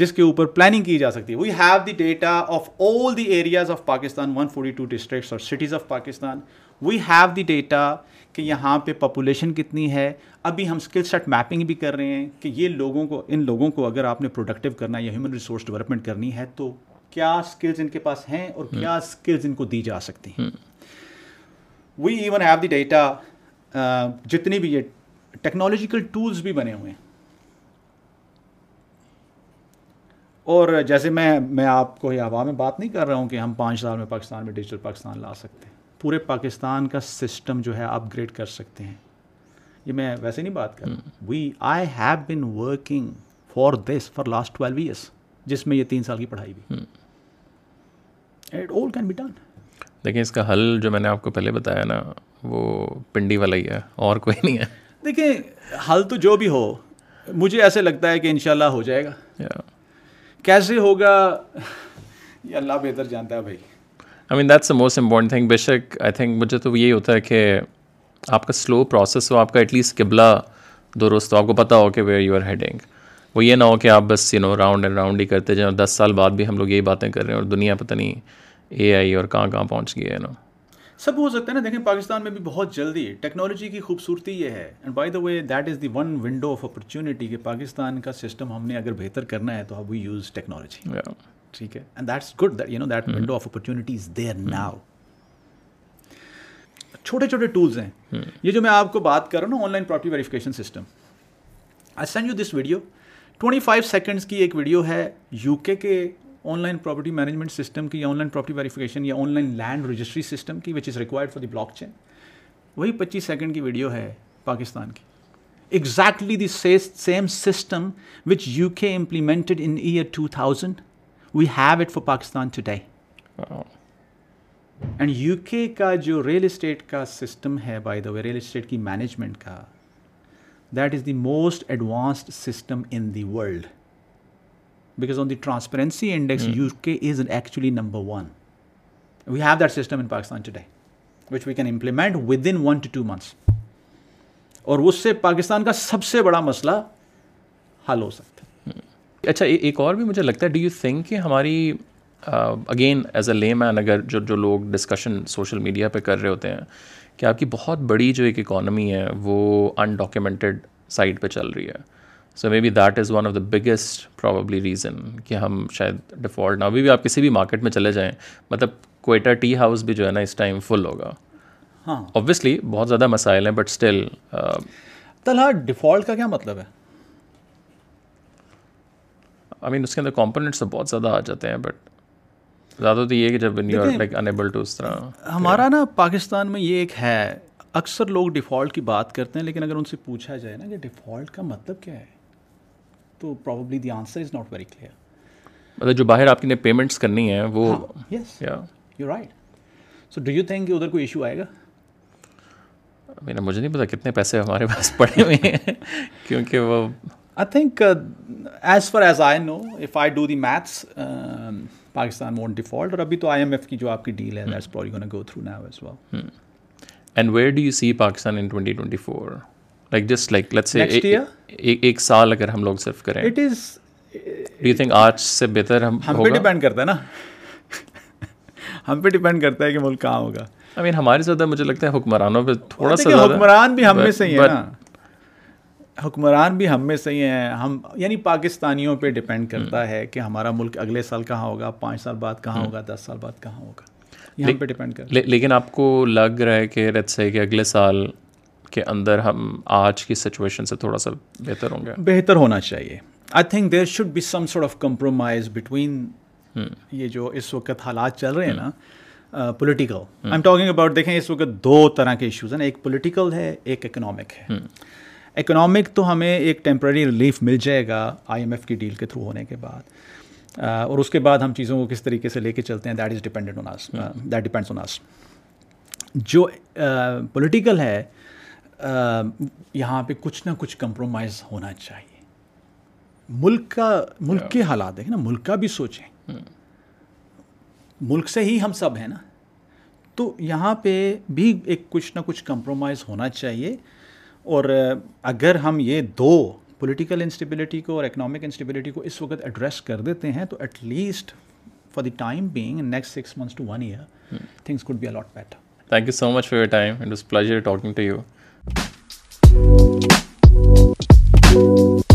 جس کے اوپر پلاننگ کی جا سکتی ہے we have the data of all the areas of Pakistan one forty two districts اور cities of Pakistan we have the data کہ یہاں پہ پاپولیشن کتنی ہے ابھی ہم اسکل سیٹ میپنگ بھی کر رہے ہیں کہ یہ لوگوں کو ان لوگوں کو اگر آپ نے پروڈکٹیو کرنا ہے یا ہیومن ریسورس ڈیولپمنٹ کرنی ہے تو کیا اسکلز ان کے پاس ہیں اور کیا اسکلز ان کو دی جا سکتی ہیں we even have the data جتنی بھی یہ ٹیکنالوجیکل ٹولس بھی بنے ہوئے ہیں اور جیسے میں میں آپ کو یہ ہوا میں بات نہیں کر رہا ہوں کہ ہم پانچ سال میں پاکستان میں ڈیجیٹل پاکستان لا سکتے ہیں پورے پاکستان کا سسٹم جو ہے اپ گریڈ کر سکتے ہیں یہ میں ویسے نہیں بات کر رہا we I have been working for this for last twelve years جس میں یہ تین سال کی پڑھائی بھی دیکھیں اس کا حل جو میں نے آپ کو پہلے بتایا نا وہ پنڈی والا ہی ہے اور کوئی نہیں ہے دیکھیں حل تو جو بھی ہو مجھے ایسے لگتا ہے کہ انشاءاللہ ہو جائے گا کیسے ہوگا یہ اللہ بہتر جانتا ہے بھائی I mean that's a most important thing بے شک آئی تھنک مجھے تو یہی ہوتا ہے کہ آپ کا سلو پروسیس ہو آپ کا ایٹ لیسٹ قبلہ درست ہو آپ کو پتہ ہو کہ ویئر یو آر ہیڈنگ وہ یہ نہ ہو کہ آپ بس you know round and round ہی کرتے جائیں اور دس سال بعد بھی ہم لوگ یہی باتیں کر رہے ہیں اور دنیا پتہ نہیں اے آئی اور کہاں کہاں پہنچ گئی ہے نا سب ہو سکتا ہے نا دیکھیں پاکستان میں بھی بہت جلدی ٹیکنالوجی کی خوبصورتی یہ ہے and by the way that is the one window of opportunity کہ پاکستان کا سسٹم ہم نے اگر بہتر کرنا ہے تو اب وی یوز ٹیکنالوجی ٹھیک ہے and that's good that you know that window of opportunities there now چھوٹے چھوٹے ٹولز ہیں hmm. یہ جو میں آپ کو بات کر رہا ہوں نا online property verification system I send you this video twenty five seconds کی ایک ویڈیو ہے یو کے کے online property management system کی یا آن لائن پراپرٹی ویریفیکیشن یا online land registry system کی which is required for the blockchain وہی پچیس سیکنڈ کی ویڈیو ہے پاکستان کی exactly the same system which U K implemented in year two thousand we have it for Pakistan today and U K کا جو real estate کا system ہے by the way real estate کی management کا that is the most advanced system in the world because on the transparency index U K is actually number one we have that system in Pakistan today we can implement within one to two months اور اس سے پاکستان کا سب سے بڑا مسئلہ حل ہو سکتا اچھا ایک اور بھی مجھے لگتا ہے ڈو یو تھنک کہ ہماری again as a layman اگر جو جو لوگ ڈسکشن سوشل میڈیا پہ کر رہے ہوتے ہیں کہ آپ کی بہت بڑی جو ایک اکانومی ہے وہ انڈاکیومنٹڈ سائڈ پہ چل رہی ہے so maybe that is one of the biggest probably reason کہ ہم شاید ڈیفالٹ نہ ابھی بھی آپ کسی بھی مارکیٹ میں چلے جائیں مطلب کوئٹہ ٹی ہاؤس بھی جو ہے نا اس ٹائم فل ہوگا ہاں اوبویسلی بہت زیادہ مسائل ہیں بٹ اسٹل طلحہ ڈیفالٹ کا کیا مطلب ہے آئی مین اس کے اندر کمپوننٹس تو بہت زیادہ آ جاتے ہیں بٹ زیادہ تو یہ کہ جب نیو یارک انیبل ٹو اس طرح ہمارا نا پاکستان میں یہ ایک ہے اکثر لوگ ڈیفالٹ کی بات کرتے ہیں لیکن اگر ان سے پوچھا جائے نا کہ ڈیفالٹ کا مطلب کیا ہے تو the answer is not very clear مطلب جو باہر آپ کی نے پیمنٹس کرنی ہے وہ yes you right so do you think ادھر کوئی ایشو آئے گا مجھے نہیں پتا کتنے پیسے ہمارے پاس پڑے ہوئے ہیں کیونکہ وہ I I I I think as as as far know if do do the maths Pakistan Pakistan default اور ابھی تو ایم ایف کی کی جو آپ ڈیل ہے that's go through now well and where you see in 2024 like like just let's ایک سال اگر ہم لوگ صرف کریں it is do you think آج سے بہتر ہم ہم ہم پہ پہ ڈیپینڈ ڈیپینڈ کرتا کرتا ہے ہے نا کہ ملک کہاں ہوگا آئی مین ہمارے زیادہ مجھے لگتا ہے حکمرانوں پہ تھوڑا سا حکمران بھی ہم میں سے ہی نا حکمران بھی ہم میں سے ہی ہیں ہم یعنی پاکستانیوں پہ ڈپینڈ کرتا ہے کہ ہمارا ملک اگلے سال کہاں ہوگا پانچ سال بعد کہاں ہوگا دس سال بعد کہاں ہوگا یہاں پہ ڈیپینڈ کر لیکن آپ کو لگ رہا ہے کہ رت سے کہ اگلے سال کے اندر ہم آج کی سچویشن سے تھوڑا سا بہتر ہوں گے بہتر ہونا چاہیے I think there should be some sort of compromise between یہ جو اس وقت حالات چل رہے ہیں نا political I am talking about دیکھیں اس وقت دو طرح کے ایشوز ہیں ایک پولیٹیکل ہے ایک اکنامک ہے اکنامک تو ہمیں ایک ٹیمپرری ریلیف مل جائے گا آئی ایم ایف کی ڈیل کے تھرو ہونے کے بعد اور اس کے بعد ہم چیزوں کو کس طریقے سے لے کے چلتے ہیں that is dependent on us that depends on us جو پولیٹیکل ہے یہاں پہ کچھ نہ کچھ کمپرومائز ہونا چاہیے ملک کا ملک کے حالات ہیں نا ملک کا بھی سوچیں hmm. ملک سے ہی ہم سب ہیں نا تو یہاں پہ بھی ایک کچھ نہ کچھ کمپرومائز ہونا چاہیے اور اگر ہم یہ دو پولیٹیکل انسٹیبلٹی کو اور اکنامک انسٹیبلٹی کو اس وقت ایڈریس کر دیتے ہیں تو at least for the time being next six months to one year things could be a lot better thank you so much for your time it was pleasure talking to you